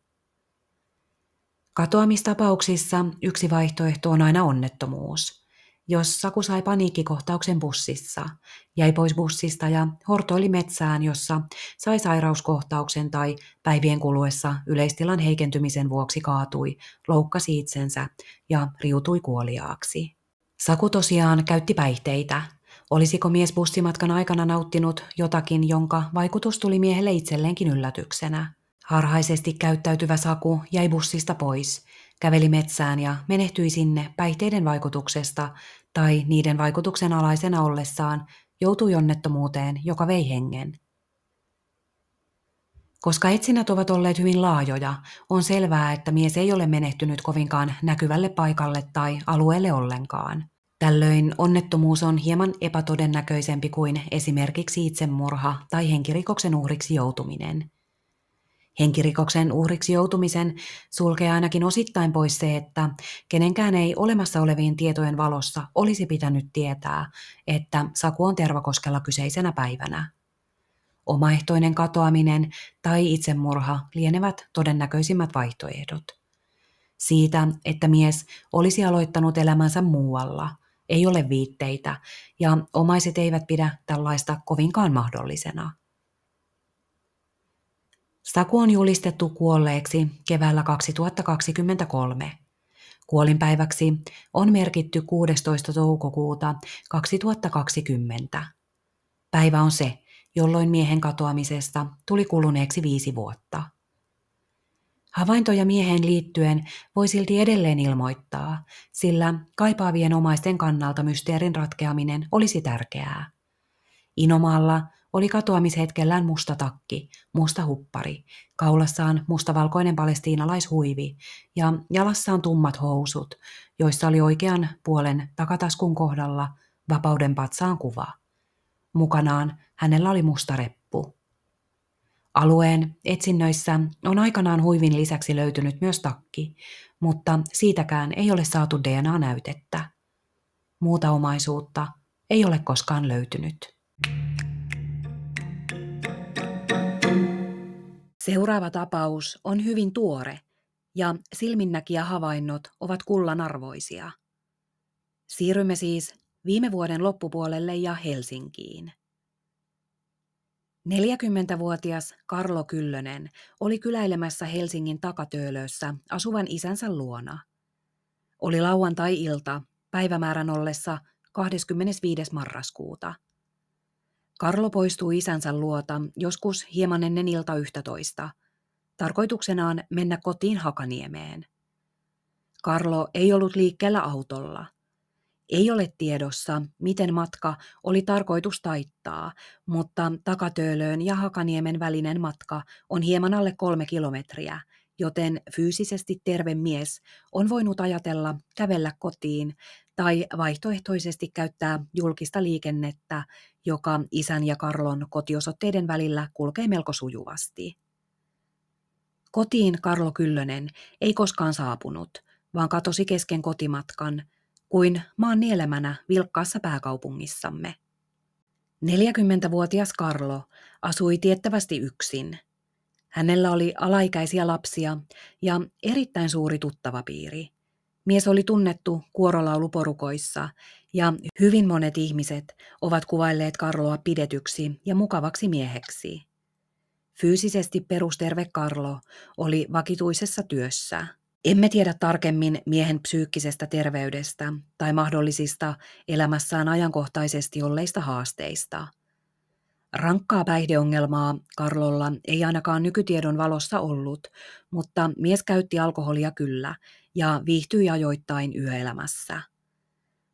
Katoamistapauksissa yksi vaihtoehto on aina onnettomuus – jos Saku sai paniikkikohtauksen bussissa, jäi pois bussista ja hortoili metsään, jossa sai sairauskohtauksen tai päivien kuluessa yleistilan heikentymisen vuoksi kaatui, loukkasi itsensä ja riutui kuoliaaksi. Saku tosiaan käytti päihteitä. Olisiko mies bussimatkan aikana nauttinut jotakin, jonka vaikutus tuli miehelle itselleenkin yllätyksenä? Harhaisesti käyttäytyvä Saku jäi bussista pois käveli metsään ja menehtyi sinne päihteiden vaikutuksesta tai niiden vaikutuksen alaisena ollessaan joutui onnettomuuteen, joka vei hengen. Koska etsinnät ovat olleet hyvin laajoja, on selvää, että mies ei ole menehtynyt kovinkaan näkyvälle paikalle tai alueelle ollenkaan. Tällöin onnettomuus on hieman epätodennäköisempi kuin esimerkiksi itsemurha tai henkirikoksen uhriksi joutuminen. Henkirikoksen uhriksi joutumisen sulkee ainakin osittain pois se, että kenenkään ei olemassa olevien tietojen valossa olisi pitänyt tietää, että Saku on Tervakoskella kyseisenä päivänä. Omaehtoinen katoaminen tai itsemurha lienevät todennäköisimmät vaihtoehdot. Siitä, että mies olisi aloittanut elämänsä muualla, ei ole viitteitä, ja omaiset eivät pidä tällaista kovinkaan mahdollisena – Saku on julistettu kuolleeksi keväällä 2023. Kuolinpäiväksi on merkitty 16. toukokuuta 2020. Päivä on se, jolloin miehen katoamisesta tuli kuluneeksi viisi vuotta. Havaintoja miehen liittyen voi silti edelleen ilmoittaa, sillä kaipaavien omaisten kannalta mysteerin ratkeaminen olisi tärkeää. Inomaalla oli katoamishetkellään musta takki, musta huppari, kaulassaan mustavalkoinen palestiinalaishuivi ja jalassaan tummat housut, joissa oli oikean puolen takataskun kohdalla vapauden patsaan kuva. Mukanaan hänellä oli musta reppu. Alueen etsinnöissä on aikanaan huivin lisäksi löytynyt myös takki, mutta siitäkään ei ole saatu DNA-näytettä. Muuta omaisuutta ei ole koskaan löytynyt. Seuraava tapaus on hyvin tuore ja silminnäkijä havainnot ovat kullanarvoisia. Siirrymme siis viime vuoden loppupuolelle ja Helsinkiin. 40-vuotias Karlo Kyllönen oli kyläilemässä Helsingin takatöölössä asuvan isänsä luona. Oli lauantai-ilta päivämäärän ollessa 25. marraskuuta – Karlo poistuu isänsä luota joskus hieman ennen ilta yhtätoista. Tarkoituksenaan mennä kotiin Hakaniemeen. Karlo ei ollut liikkeellä autolla. Ei ole tiedossa, miten matka oli tarkoitus taittaa, mutta Takatöölöön ja Hakaniemen välinen matka on hieman alle kolme kilometriä, joten fyysisesti terve mies on voinut ajatella kävellä kotiin tai vaihtoehtoisesti käyttää julkista liikennettä, joka isän ja Karlon kotiosoitteiden välillä kulkee melko sujuvasti. Kotiin Karlo Kyllönen ei koskaan saapunut, vaan katosi kesken kotimatkan, kuin maan nielemänä vilkkaassa pääkaupungissamme. 40-vuotias Karlo asui tiettävästi yksin. Hänellä oli alaikäisiä lapsia ja erittäin suuri tuttava piiri. Mies oli tunnettu kuorolauluporukoissa ja hyvin monet ihmiset ovat kuvailleet Karloa pidetyksi ja mukavaksi mieheksi. Fyysisesti perusterve Karlo oli vakituisessa työssä. Emme tiedä tarkemmin miehen psyykkisestä terveydestä tai mahdollisista elämässään ajankohtaisesti olleista haasteista. Rankkaa päihdeongelmaa Karlolla ei ainakaan nykytiedon valossa ollut, mutta mies käytti alkoholia kyllä ja viihtyi ajoittain yöelämässä.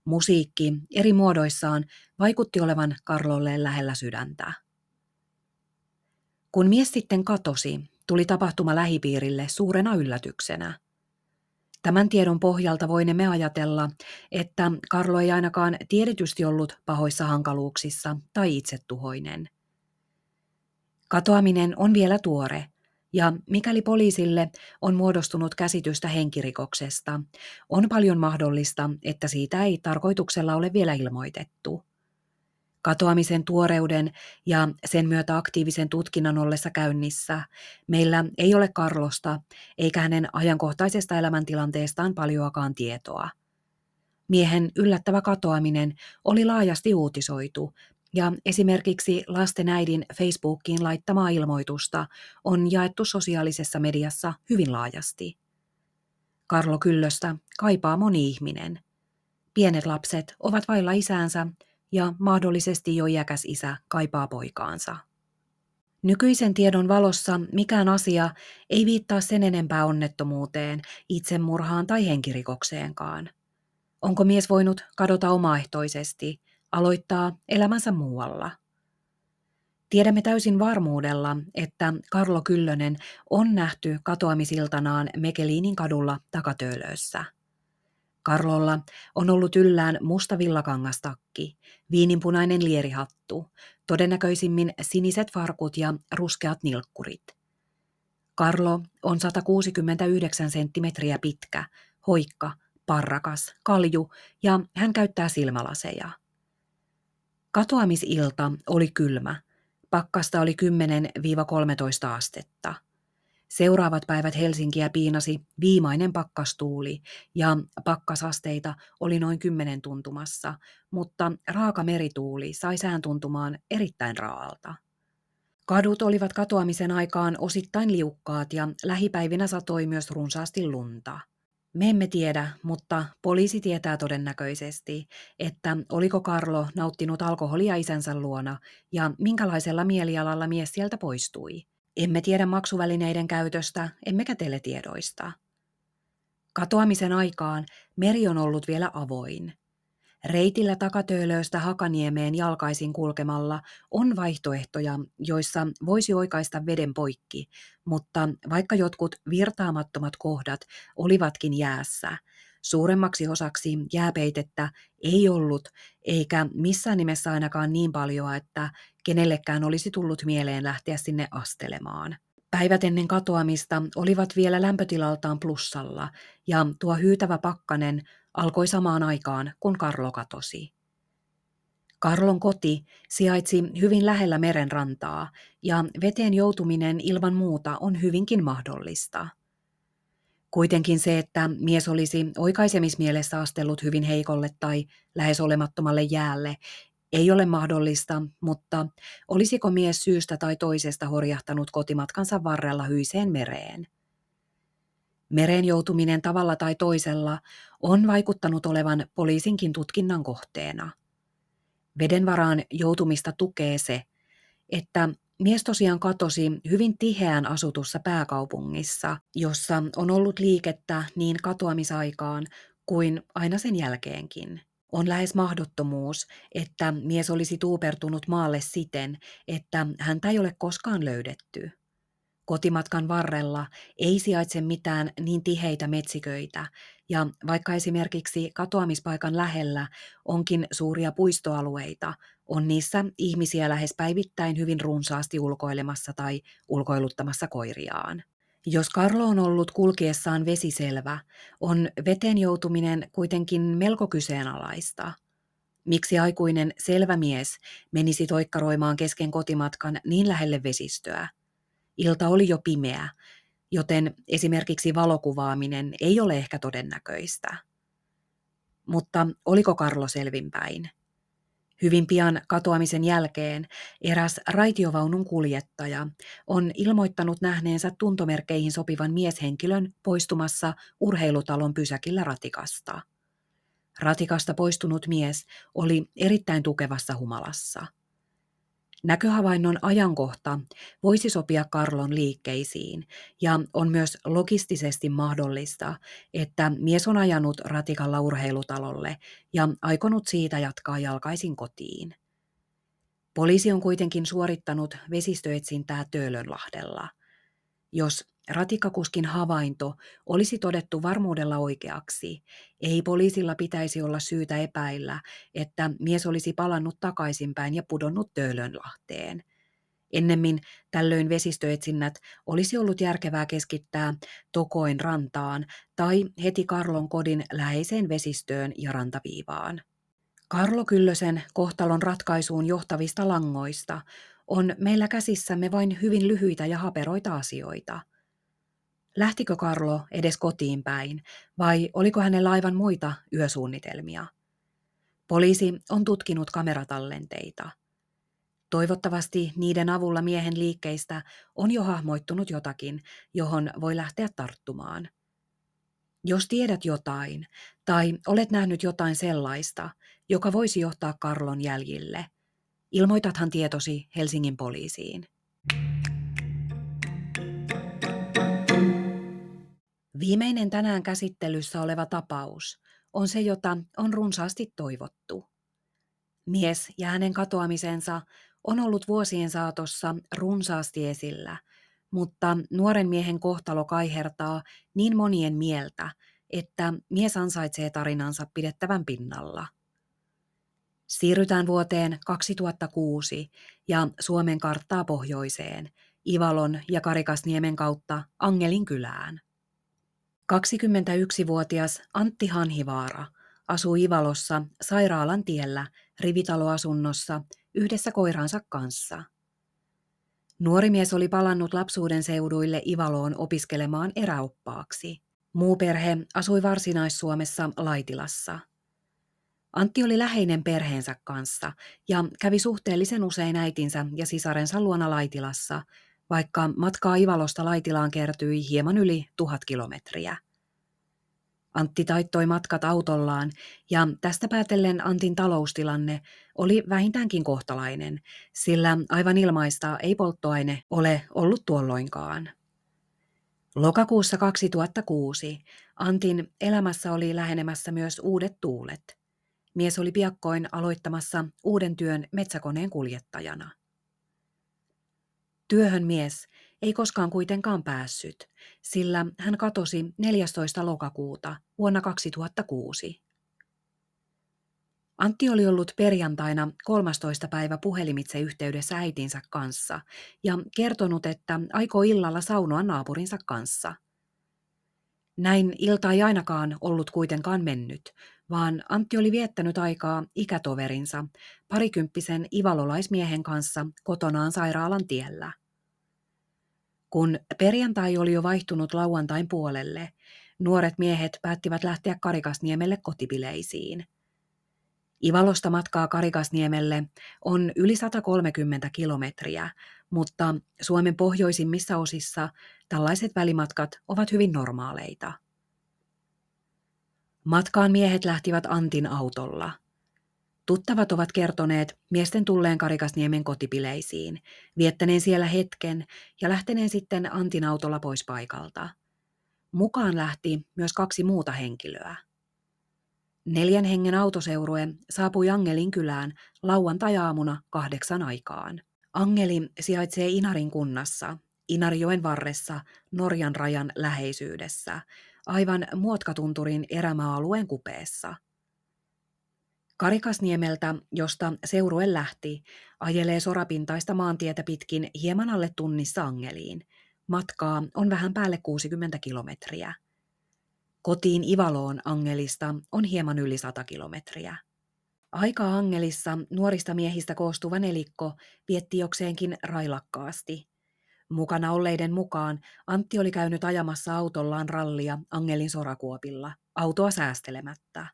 Musiikki eri muodoissaan vaikutti olevan Karlolle lähellä sydäntä. Kun mies sitten katosi, tuli tapahtuma lähipiirille suurena yllätyksenä. Tämän tiedon pohjalta voinemme ajatella, että Karlo ei ainakaan tiedetysti ollut pahoissa hankaluuksissa tai itsetuhoinen. Katoaminen on vielä tuore, ja mikäli poliisille on muodostunut käsitystä henkirikoksesta, on paljon mahdollista, että siitä ei tarkoituksella ole vielä ilmoitettu. Katoamisen tuoreuden ja sen myötä aktiivisen tutkinnan ollessa käynnissä meillä ei ole Karlosta eikä hänen ajankohtaisesta elämäntilanteestaan paljoakaan tietoa. Miehen yllättävä katoaminen oli laajasti uutisoitu ja esimerkiksi lasten äidin Facebookiin laittamaa ilmoitusta on jaettu sosiaalisessa mediassa hyvin laajasti. Karlo Kyllöstä kaipaa moni ihminen. Pienet lapset ovat vailla isäänsä ja mahdollisesti jo iäkäs isä kaipaa poikaansa. Nykyisen tiedon valossa mikään asia ei viittaa sen enempää onnettomuuteen, itsemurhaan tai henkirikokseenkaan. Onko mies voinut kadota omaehtoisesti, aloittaa elämänsä muualla? Tiedämme täysin varmuudella, että Karlo Kyllönen on nähty katoamisiltanaan Mekeliinin kadulla takatöölössä – Karlolla on ollut yllään musta villakangastakki, viininpunainen lierihattu, todennäköisimmin siniset farkut ja ruskeat nilkkurit. Karlo on 169 senttimetriä pitkä, hoikka, parrakas, kalju ja hän käyttää silmälaseja. Katoamisilta oli kylmä. Pakkasta oli 10-13 astetta. Seuraavat päivät Helsinkiä piinasi viimainen pakkastuuli ja pakkasasteita oli noin kymmenen tuntumassa, mutta raaka merituuli sai sään tuntumaan erittäin raalta. Kadut olivat katoamisen aikaan osittain liukkaat ja lähipäivinä satoi myös runsaasti lunta. Me emme tiedä, mutta poliisi tietää todennäköisesti, että oliko Karlo nauttinut alkoholia isänsä luona ja minkälaisella mielialalla mies sieltä poistui. Emme tiedä maksuvälineiden käytöstä, emmekä teletiedoista. Katoamisen aikaan meri on ollut vielä avoin. Reitillä takatöölöstä Hakaniemeen jalkaisin kulkemalla on vaihtoehtoja, joissa voisi oikaista veden poikki, mutta vaikka jotkut virtaamattomat kohdat olivatkin jäässä, suuremmaksi osaksi jääpeitettä ei ollut, eikä missään nimessä ainakaan niin paljon, että kenellekään olisi tullut mieleen lähteä sinne astelemaan. Päivät ennen katoamista olivat vielä lämpötilaltaan plussalla, ja tuo hyytävä pakkanen alkoi samaan aikaan, kun Karlo katosi. Karlon koti sijaitsi hyvin lähellä merenrantaa, ja veteen joutuminen ilman muuta on hyvinkin mahdollista. Kuitenkin se, että mies olisi oikaisemismielessä astellut hyvin heikolle tai lähes olemattomalle jäälle, ei ole mahdollista, mutta olisiko mies syystä tai toisesta horjahtanut kotimatkansa varrella hyiseen mereen? Mereen joutuminen tavalla tai toisella on vaikuttanut olevan poliisinkin tutkinnan kohteena. Veden varaan joutumista tukee se, että mies tosiaan katosi hyvin tiheään asutussa pääkaupungissa, jossa on ollut liikettä niin katoamisaikaan kuin aina sen jälkeenkin. On lähes mahdottomuus, että mies olisi tuupertunut maalle siten, että häntä ei ole koskaan löydetty. Kotimatkan varrella ei sijaitse mitään niin tiheitä metsiköitä, ja vaikka esimerkiksi katoamispaikan lähellä onkin suuria puistoalueita, on niissä ihmisiä lähes päivittäin hyvin runsaasti ulkoilemassa tai ulkoiluttamassa koiriaan. Jos Karlo on ollut kulkiessaan vesiselvä, on veteen joutuminen kuitenkin melko kyseenalaista. Miksi aikuinen selvä mies menisi toikkaroimaan kesken kotimatkan niin lähelle vesistöä? Ilta oli jo pimeä, joten esimerkiksi valokuvaaminen ei ole ehkä todennäköistä. Mutta oliko Karlo selvinpäin? Hyvin pian katoamisen jälkeen eräs raitiovaunun kuljettaja on ilmoittanut nähneensä tuntomerkkeihin sopivan mieshenkilön poistumassa urheilutalon pysäkillä ratikasta. Ratikasta poistunut mies oli erittäin tukevassa humalassa – Näköhavainnon ajankohta voisi sopia Karlon liikkeisiin ja on myös logistisesti mahdollista, että mies on ajanut ratikalla urheilutalolle ja aikonut siitä jatkaa jalkaisin kotiin. Poliisi on kuitenkin suorittanut vesistöetsintää Töölönlahdella. Jos ratikkakuskin havainto olisi todettu varmuudella oikeaksi, ei poliisilla pitäisi olla syytä epäillä, että mies olisi palannut takaisinpäin ja pudonnut Töölönlahteen. Ennemmin tällöin vesistöetsinnät olisi ollut järkevää keskittää Tokoin rantaan tai heti Karlon kodin läheiseen vesistöön ja rantaviivaan. Karlo Kyllösen kohtalon ratkaisuun johtavista langoista on meillä käsissämme vain hyvin lyhyitä ja haperoita asioita. Lähtikö Karlo edes kotiin päin, vai oliko hänellä aivan muita yösuunnitelmia? Poliisi on tutkinut kameratallenteita. Toivottavasti niiden avulla miehen liikkeistä on jo hahmoittunut jotakin, johon voi lähteä tarttumaan. Jos tiedät jotain, tai olet nähnyt jotain sellaista, joka voisi johtaa Karlon jäljille, ilmoitathan tietosi Helsingin poliisiin. Viimeinen tänään käsittelyssä oleva tapaus on se, jota on runsaasti toivottu. Mies ja hänen katoamisensa on ollut vuosien saatossa runsaasti esillä, mutta nuoren miehen kohtalo kaihertaa niin monien mieltä, että mies ansaitsee tarinansa pidettävän pinnalla. Siirrytään vuoteen 2006 ja Suomen karttaa pohjoiseen, Ivalon ja Karikasniemen kautta Angelin kylään. 21-vuotias Antti Hanhivaara asuu Ivalossa sairaalan tiellä rivitaloasunnossa yhdessä koiransa kanssa. Nuori mies oli palannut lapsuuden seuduille Ivaloon opiskelemaan eräoppaaksi. Muu perhe asui Varsinais-Suomessa Laitilassa. Antti oli läheinen perheensä kanssa ja kävi suhteellisen usein äitinsä ja sisarensa luona Laitilassa, vaikka matkaa Ivalosta Laitilaan kertyi hieman yli tuhat kilometriä. Antti taittoi matkat autollaan ja tästä päätellen Antin taloustilanne oli vähintäänkin kohtalainen, sillä aivan ilmaista ei polttoaine ole ollut tuolloinkaan. Lokakuussa 2006 Antin elämässä oli lähenemässä myös uudet tuulet. Mies oli piakkoin aloittamassa uuden työn metsäkoneen kuljettajana. Työhön mies ei koskaan kuitenkaan päässyt, sillä hän katosi 14. lokakuuta vuonna 2006. Antti oli ollut perjantaina 13. päivä puhelimitse yhteydessä äitinsä kanssa ja kertonut, että aikoo illalla saunoa naapurinsa kanssa. Näin ilta ei ainakaan ollut kuitenkaan mennyt, vaan Antti oli viettänyt aikaa ikätoverinsa, parikymppisen ivalolaismiehen kanssa kotonaan sairaalan tiellä. Kun perjantai oli jo vaihtunut lauantain puolelle, nuoret miehet päättivät lähteä Karikasniemelle kotipileisiin. Ivalosta matkaa Karikasniemelle on yli 130 kilometriä, mutta Suomen pohjoisimmissa osissa tällaiset välimatkat ovat hyvin normaaleita. Matkaan miehet lähtivät Antin autolla – Tuttavat ovat kertoneet miesten tulleen Karikasniemen kotipileisiin, viettäneen siellä hetken ja lähteneen sitten Antin autolla pois paikalta. Mukaan lähti myös kaksi muuta henkilöä. Neljän hengen autoseurue saapui Angelin kylään lauantai-aamuna kahdeksan aikaan. Angeli sijaitsee Inarin kunnassa, Inarjoen varressa, Norjan rajan läheisyydessä, aivan Muotkatunturin erämaa-alueen kupeessa – Karikasniemeltä, josta seurue lähti, ajelee sorapintaista maantietä pitkin hieman alle tunnissa Angeliin. Matkaa on vähän päälle 60 kilometriä. Kotiin Ivaloon Angelista on hieman yli 100 kilometriä. Aika Angelissa nuorista miehistä koostuva nelikko vietti jokseenkin railakkaasti. Mukana olleiden mukaan Antti oli käynyt ajamassa autollaan rallia Angelin sorakuopilla, autoa säästelemättä.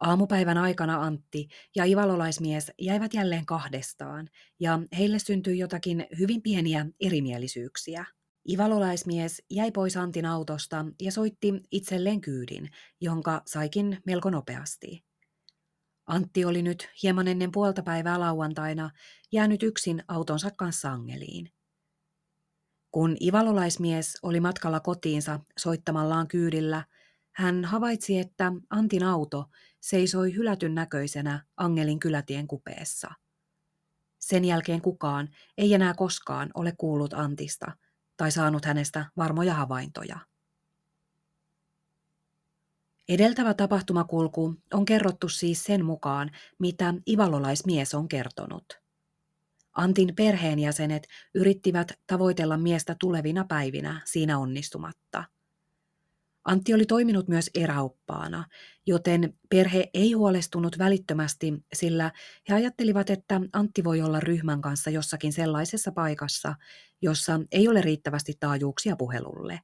Aamupäivän aikana Antti ja ivalolaismies jäivät jälleen kahdestaan, ja heille syntyi jotakin hyvin pieniä erimielisyyksiä. Ivalolaismies jäi pois Antin autosta ja soitti itselleen kyydin, jonka saikin melko nopeasti. Antti oli nyt hieman ennen puolta päivää lauantaina jäänyt yksin autonsa kanssa angeliin. Kun ivalolaismies oli matkalla kotiinsa soittamallaan kyydillä, hän havaitsi, että Antin auto seisoi hylätyn näköisenä Angelin kylätien kupeessa. Sen jälkeen kukaan ei enää koskaan ole kuullut Antista, tai saanut hänestä varmoja havaintoja. Edeltävä tapahtumakulku on kerrottu siis sen mukaan, mitä ivalolaismies on kertonut. Antin perheenjäsenet yrittivät tavoitella miestä tulevina päivinä siinä onnistumatta. Antti oli toiminut myös eräoppaana, joten perhe ei huolestunut välittömästi, sillä he ajattelivat, että Antti voi olla ryhmän kanssa jossakin sellaisessa paikassa, jossa ei ole riittävästi taajuuksia puhelulle.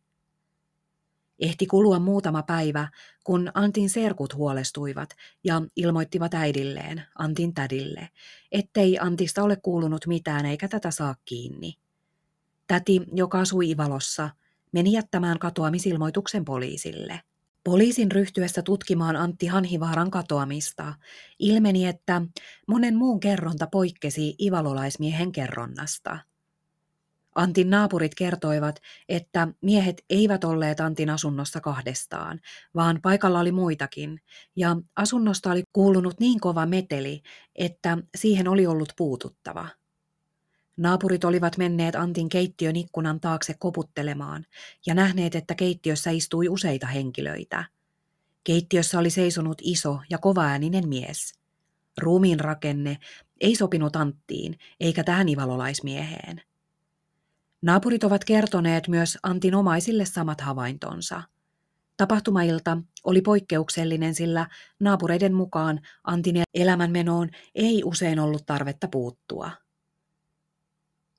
Ehti kulua muutama päivä, kun Antin serkut huolestuivat ja ilmoittivat äidilleen, Antin tädille, ettei Antista ole kuulunut mitään eikä tätä saa kiinni. Täti, joka asui Ivalossa, meni jättämään katoamisilmoituksen poliisille. Poliisin ryhtyessä tutkimaan Antti Hanhivaaran katoamista ilmeni, että monen muun kerronta poikkesi ivalolaismiehen kerronnasta – Antin naapurit kertoivat, että miehet eivät olleet Antin asunnossa kahdestaan, vaan paikalla oli muitakin, ja asunnosta oli kuulunut niin kova meteli, että siihen oli ollut puututtava. Naapurit olivat menneet Antin keittiön ikkunan taakse koputtelemaan ja nähneet, että keittiössä istui useita henkilöitä. Keittiössä oli seisonut iso ja kovaääninen mies. Ruumiin rakenne ei sopinut Anttiin eikä tähän ivalolaismieheen. Naapurit ovat kertoneet myös Antin omaisille samat havaintonsa. Tapahtumailta oli poikkeuksellinen, sillä naapureiden mukaan Antin elämänmenoon ei usein ollut tarvetta puuttua.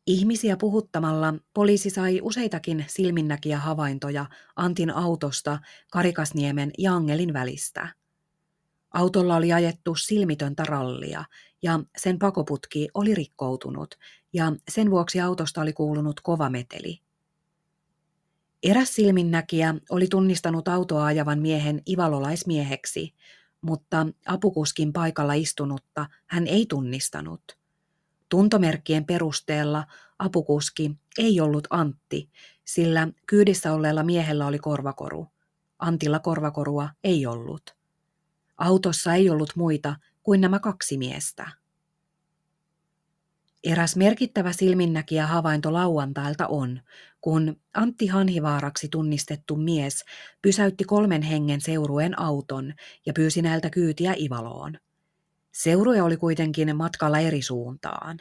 Ihmisiä puhuttamalla poliisi sai useitakin silminnäkiä havaintoja Antin autosta Karikasniemen ja Angelin välistä. Autolla oli ajettu silmitöntä rallia ja sen pakoputki oli rikkoutunut ja sen vuoksi autosta oli kuulunut kova meteli. Eräs silminnäkijä oli tunnistanut autoa ajavan miehen ivalolaismieheksi, mutta apukuskin paikalla istunutta hän ei tunnistanut. Tuntomerkkien perusteella apukuski ei ollut Antti, sillä kyydissä olleella miehellä oli korvakoru. Antilla korvakorua ei ollut. Autossa ei ollut muita kuin nämä kaksi miestä. Eräs merkittävä silminnäkijä havainto lauantailta on, kun Antti Hanhivaaraksi tunnistettu mies pysäytti kolmen hengen seurueen auton ja pyysi näiltä kyytiä Ivaloon. Seuruja oli kuitenkin matkalla eri suuntaan.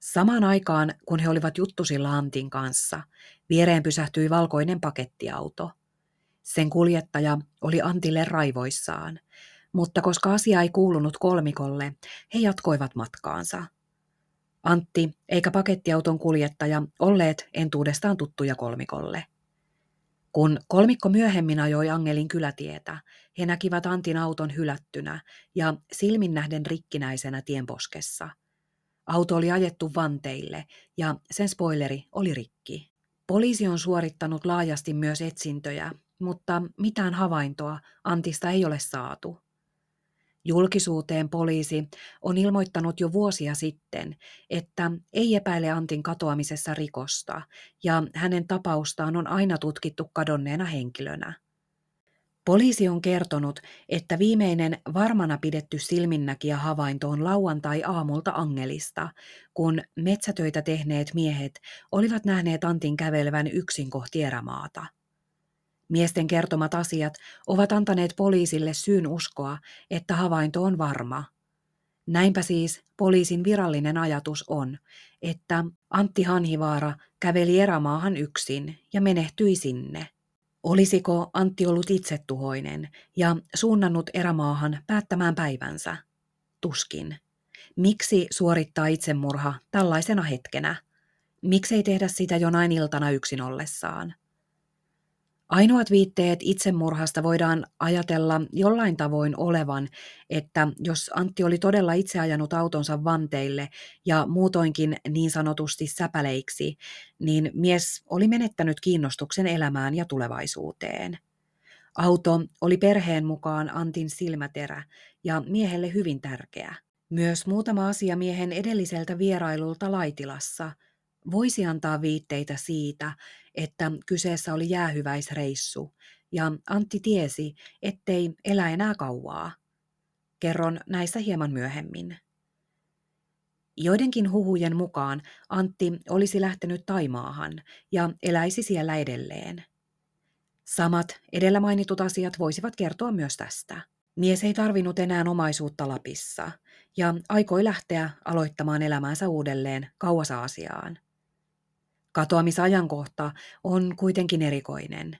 Samaan aikaan, kun he olivat juttusilla Antin kanssa, viereen pysähtyi valkoinen pakettiauto. Sen kuljettaja oli Antille raivoissaan, mutta koska asia ei kuulunut kolmikolle, he jatkoivat matkaansa – Antti eikä pakettiauton kuljettaja olleet entuudestaan tuttuja kolmikolle. Kun kolmikko myöhemmin ajoi Angelin kylätietä, he näkivät Antin auton hylättynä ja silmin nähden rikkinäisenä tienposkessa. Auto oli ajettu vanteille ja sen spoileri oli rikki. Poliisi on suorittanut laajasti myös etsintöjä, mutta mitään havaintoa Antista ei ole saatu. Julkisuuteen poliisi on ilmoittanut jo vuosia sitten, että ei epäile Antin katoamisessa rikosta ja hänen tapaustaan on aina tutkittu kadonneena henkilönä. Poliisi on kertonut, että viimeinen varmana pidetty silminnäkijä havainto on lauantai-aamulta Angelista, kun metsätöitä tehneet miehet olivat nähneet Antin kävelevän yksin kohti erämaata. Miesten kertomat asiat ovat antaneet poliisille syyn uskoa, että havainto on varma. Näinpä siis poliisin virallinen ajatus on, että Antti Hanhivaara käveli erämaahan yksin ja menehtyi sinne. Olisiko Antti ollut itsetuhoinen ja suunnannut erämaahan päättämään päivänsä? Tuskin. Miksi suorittaa itsemurha tällaisena hetkenä? Miksei tehdä sitä jonain iltana yksin ollessaan? Ainoat viitteet itsemurhasta voidaan ajatella jollain tavoin olevan, että jos Antti oli todella itse ajanut autonsa vanteille ja muutoinkin niin sanotusti säpäleiksi, niin mies oli menettänyt kiinnostuksen elämään ja tulevaisuuteen. Auto oli perheen mukaan Antin silmäterä ja miehelle hyvin tärkeä. Myös muutama asia miehen edelliseltä vierailulta Laitilassa voisi antaa viitteitä siitä, että kyseessä oli jäähyväisreissu, ja Antti tiesi, ettei elä enää kauaa. Kerron näistä hieman myöhemmin. Joidenkin huhujen mukaan Antti olisi lähtenyt Taimaahan ja eläisi siellä edelleen. Samat edellä mainitut asiat voisivat kertoa myös tästä. Mies ei tarvinnut enää omaisuutta Lapissa ja aikoi lähteä aloittamaan elämäänsä uudelleen kauas Aasiaan. Katoamisajankohta on kuitenkin erikoinen.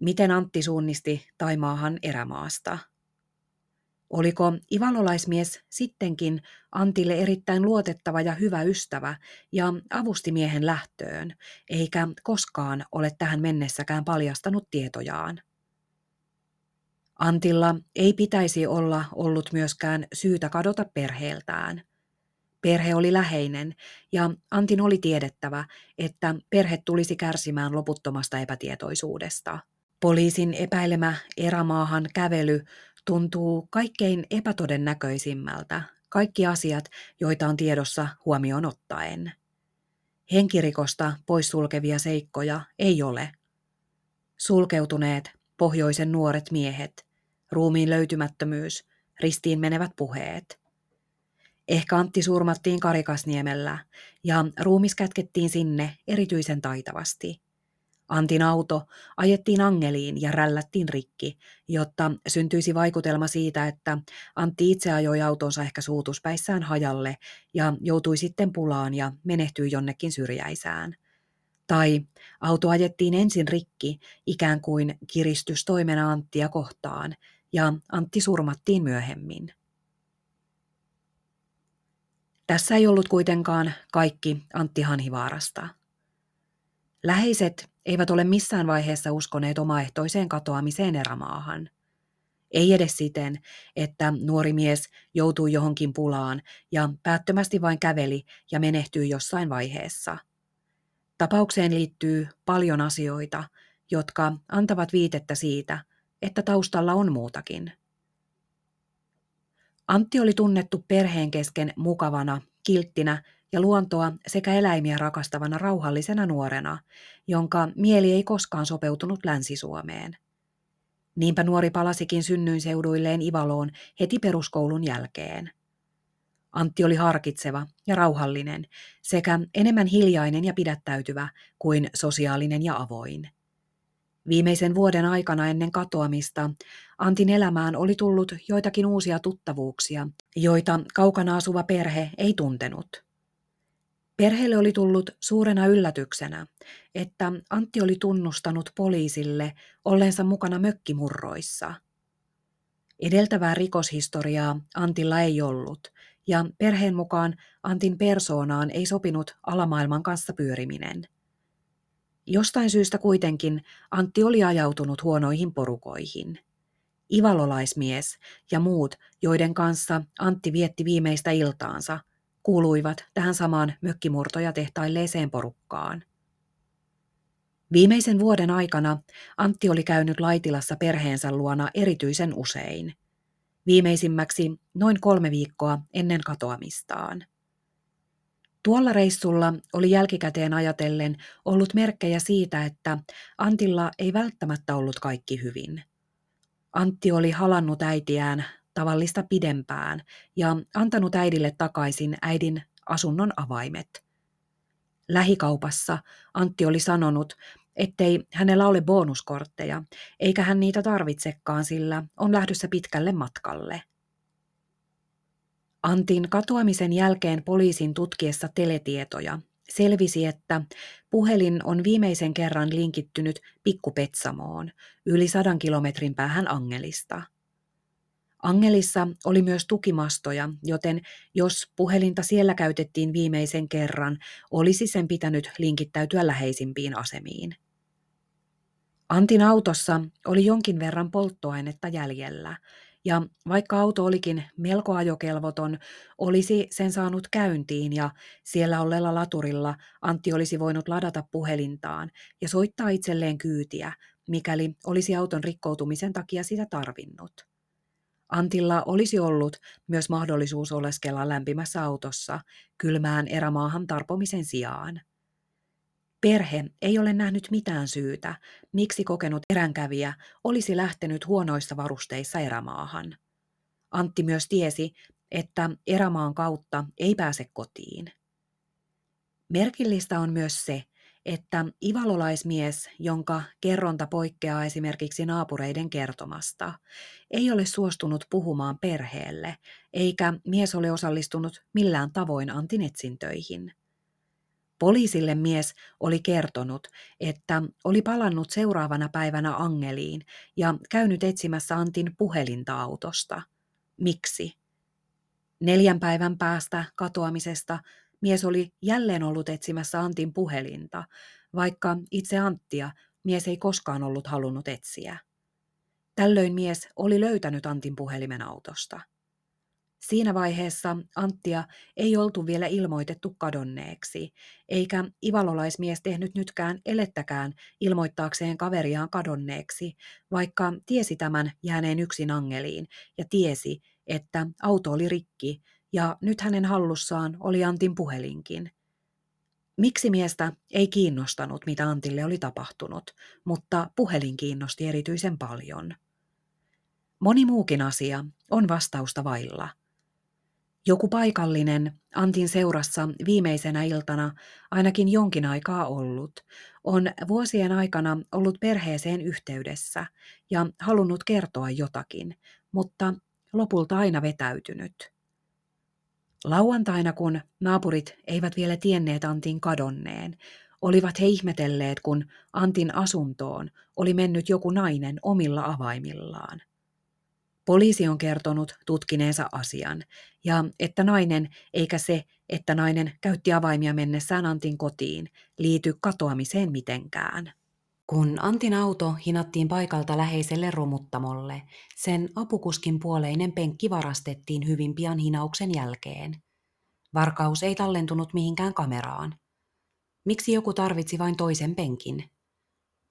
Miten Antti suunnisti Taimaahan erämaasta? Oliko ivalolaismies sittenkin Antille erittäin luotettava ja hyvä ystävä ja avusti miehen lähtöön, eikä koskaan ole tähän mennessäkään paljastanut tietojaan? Antilla ei pitäisi olla ollut myöskään syytä kadota perheeltään. Perhe oli läheinen ja Antin oli tiedettävä, että perhe tulisi kärsimään loputtomasta epätietoisuudesta. Poliisin epäilemä erämaahan kävely tuntuu kaikkein epätodennäköisimmältä, kaikki asiat, joita on tiedossa huomioon ottaen. Henkirikosta poissulkevia seikkoja ei ole. Sulkeutuneet pohjoisen nuoret miehet, ruumiin löytymättömyys, ristiin menevät puheet. Ehkä Antti surmattiin Karikasniemellä ja ruumis kätkettiin sinne erityisen taitavasti – Antin auto ajettiin angeliin ja rällättiin rikki, jotta syntyisi vaikutelma siitä, että Antti itse ajoi autonsa ehkä suutuspäissään hajalle ja joutui sitten pulaan ja menehtyi jonnekin syrjäisään. Tai auto ajettiin ensin rikki ikään kuin kiristystoimena Anttia kohtaan ja Antti surmattiin myöhemmin. Tässä ei ollut kuitenkaan kaikki Antti Hanhivaarasta. Läheiset eivät ole missään vaiheessa uskoneet omaehtoiseen katoamiseen erämaahan. Ei edes siten, että nuori mies joutui johonkin pulaan ja päättömästi vain käveli ja menehtyi jossain vaiheessa. Tapaukseen liittyy paljon asioita, jotka antavat viitettä siitä, että taustalla on muutakin. Antti oli tunnettu perheen kesken mukavana, kilttinä ja luontoa sekä eläimiä rakastavana rauhallisena nuorena, jonka mieli ei koskaan sopeutunut Länsi-Suomeen. Niinpä nuori palasikin synnyinseuduilleen Ivaloon heti peruskoulun jälkeen. Antti oli harkitseva ja rauhallinen sekä enemmän hiljainen ja pidättäytyvä kuin sosiaalinen ja avoin. Viimeisen vuoden aikana ennen katoamista Antin elämään oli tullut joitakin uusia tuttavuuksia, joita kaukana asuva perhe ei tuntenut – Perheelle oli tullut suurena yllätyksenä, että Antti oli tunnustanut poliisille olleensa mukana mökkimurroissa. Edeltävää rikoshistoriaa Antilla ei ollut, ja perheen mukaan Antin persoonaan ei sopinut alamaailman kanssa pyöriminen. Jostain syystä kuitenkin Antti oli ajautunut huonoihin porukoihin. Ivalolaismies ja muut, joiden kanssa Antti vietti viimeistä iltaansa – kuuluivat tähän samaan mökkimurtoja tehtailleeseen porukkaan. Viimeisen vuoden aikana Antti oli käynyt Laitilassa perheensä luona erityisen usein. Viimeisimmäksi noin kolme viikkoa ennen katoamistaan. Tuolla reissulla oli jälkikäteen ajatellen ollut merkkejä siitä, että Antilla ei välttämättä ollut kaikki hyvin. Antti oli halannut äitiään tavallista pidempään ja antanut äidille takaisin äidin asunnon avaimet. Lähikaupassa Antti oli sanonut, ettei hänellä ole bonuskortteja, eikä hän niitä tarvitsekaan, sillä on lähdössä pitkälle matkalle. Antin katoamisen jälkeen poliisin tutkiessa teletietoja. Selvisi, että puhelin on viimeisen kerran linkittynyt Pikkupetsamoon, yli sadan kilometrin päähän Angelista – Angelissa oli myös tukimastoja, joten jos puhelinta siellä käytettiin viimeisen kerran, olisi sen pitänyt linkittäytyä läheisimpiin asemiin. Antin autossa oli jonkin verran polttoainetta jäljellä, ja vaikka auto olikin melko ajokelvoton, olisi sen saanut käyntiin ja siellä olleella laturilla Antti olisi voinut ladata puhelintaan ja soittaa itselleen kyytiä, mikäli olisi auton rikkoutumisen takia sitä tarvinnut. Antilla olisi ollut myös mahdollisuus oleskella lämpimässä autossa kylmään erämaahan tarpomisen sijaan. Perhe ei ole nähnyt mitään syytä, miksi kokenut eränkävijä olisi lähtenyt huonoissa varusteissa erämaahan. Antti myös tiesi, että erämaan kautta ei pääse kotiin. Merkillistä on myös se, että ivalolaismies, jonka kerronta poikkeaa esimerkiksi naapureiden kertomasta, ei ole suostunut puhumaan perheelle, eikä mies ole osallistunut millään tavoin Antin etsintöihin. Poliisille mies oli kertonut, että oli palannut seuraavana päivänä Angeliin ja käynyt etsimässä Antin puhelinta autosta. Miksi? Neljän päivän päästä katoamisesta mies oli jälleen ollut etsimässä Antin puhelinta, vaikka itse Anttia mies ei koskaan ollut halunnut etsiä. Tällöin mies oli löytänyt Antin puhelimen autosta. Siinä vaiheessa Anttia ei oltu vielä ilmoitettu kadonneeksi, eikä ivalolaismies tehnyt nytkään elettäkään ilmoittaakseen kaveriaan kadonneeksi, vaikka tiesi tämän jääneen yksin angeliin ja tiesi, että auto oli rikki ja nyt hänen hallussaan oli Antin puhelinkin. Miksi miestä ei kiinnostanut, mitä Antille oli tapahtunut, mutta puhelin kiinnosti erityisen paljon. Moni muukin asia on vastausta vailla – joku paikallinen, Antin seurassa viimeisenä iltana ainakin jonkin aikaa ollut, on vuosien aikana ollut perheeseen yhteydessä ja halunnut kertoa jotakin, mutta lopulta aina vetäytynyt. Lauantaina, kun naapurit eivät vielä tienneet Antin kadonneen, olivat he ihmetelleet, kun Antin asuntoon oli mennyt joku nainen omilla avaimillaan. Poliisi on kertonut tutkineensa asian, ja että nainen, eikä se, että nainen käytti avaimia mennessään Antin kotiin, liity katoamiseen mitenkään. Kun Antin auto hinattiin paikalta läheiselle romuttamolle, sen apukuskin puoleinen penkki varastettiin hyvin pian hinauksen jälkeen. Varkaus ei tallentunut mihinkään kameraan. Miksi joku tarvitsi vain toisen penkin?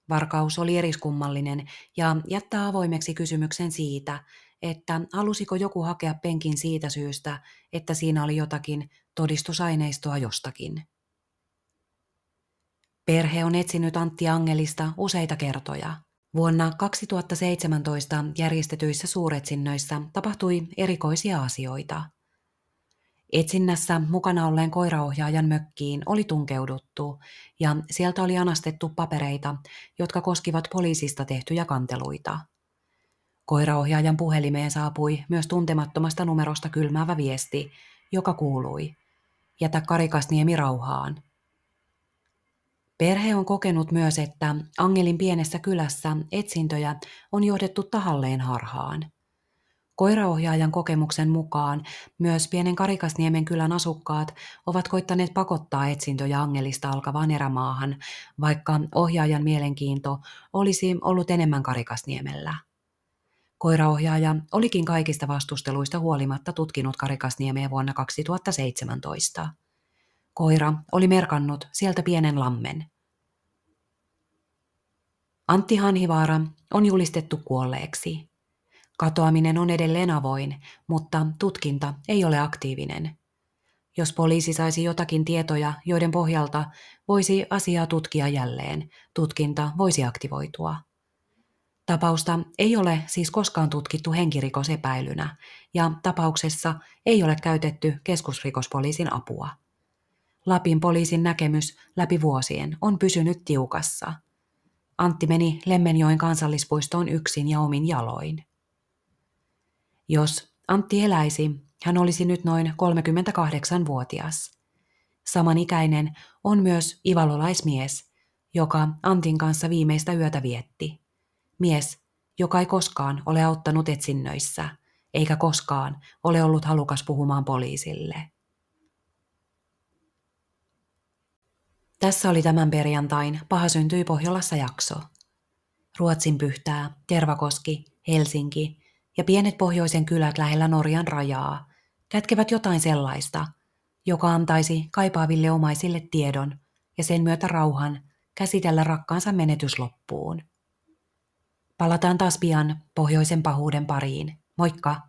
Varkaus oli eriskummallinen ja jättää avoimeksi kysymyksen siitä, että halusiko joku hakea penkin siitä syystä, että siinä oli jotakin todistusaineistoa jostakin. Perhe on etsinyt Antti Angelista useita kertoja. Vuonna 2017 järjestetyissä suuretsinnöissä tapahtui erikoisia asioita. Etsinnässä mukana olleen koiraohjaajan mökkiin oli tunkeuduttu ja sieltä oli anastettu papereita, jotka koskivat poliisista tehtyjä kanteluita. Koiraohjaajan puhelimeen saapui myös tuntemattomasta numerosta kylmäävä viesti, joka kuului Jätä Karikasniemi rauhaan. Perhe on kokenut myös, että Angelin pienessä kylässä etsintöjä on johdettu tahalleen harhaan. Koiraohjaajan kokemuksen mukaan myös pienen Karikasniemen kylän asukkaat ovat koittaneet pakottaa etsintöjä Angelista alkavaan erämaahan, vaikka ohjaajan mielenkiinto olisi ollut enemmän Karikasniemellä. Koiraohjaaja olikin kaikista vastusteluista huolimatta tutkinut Karikasniemeä vuonna 2017. Koira oli merkannut sieltä pienen lammen. Antti Hanhivaara on julistettu kuolleeksi. Katoaminen on edelleen avoin, mutta tutkinta ei ole aktiivinen. Jos poliisi saisi jotakin tietoja, joiden pohjalta voisi asiaa tutkia jälleen, tutkinta voisi aktivoitua. Tapausta ei ole siis koskaan tutkittu henkirikosepäilynä ja tapauksessa ei ole käytetty keskusrikospoliisin apua. Lapin poliisin näkemys läpi vuosien on pysynyt tiukassa. Antti meni Lemmenjoen kansallispuistoon yksin ja omin jaloin. Jos Antti eläisi, hän olisi nyt noin 38-vuotias. Samanikäinen on myös ivalolaismies, joka Antin kanssa viimeistä yötä vietti. Mies, joka ei koskaan ole auttanut etsinnöissä, eikä koskaan ole ollut halukas puhumaan poliisille. Tässä oli tämän perjantain Paha syntyi Pohjolassa jakso. Ruotsin pyhtää, Tervakoski, Helsinki ja pienet pohjoisen kylät lähellä Norjan rajaa kätkevät jotain sellaista, joka antaisi kaipaaville omaisille tiedon ja sen myötä rauhan käsitellä rakkaansa menetys loppuun. Palataan taas pian pohjoisen pahuuden pariin. Moikka!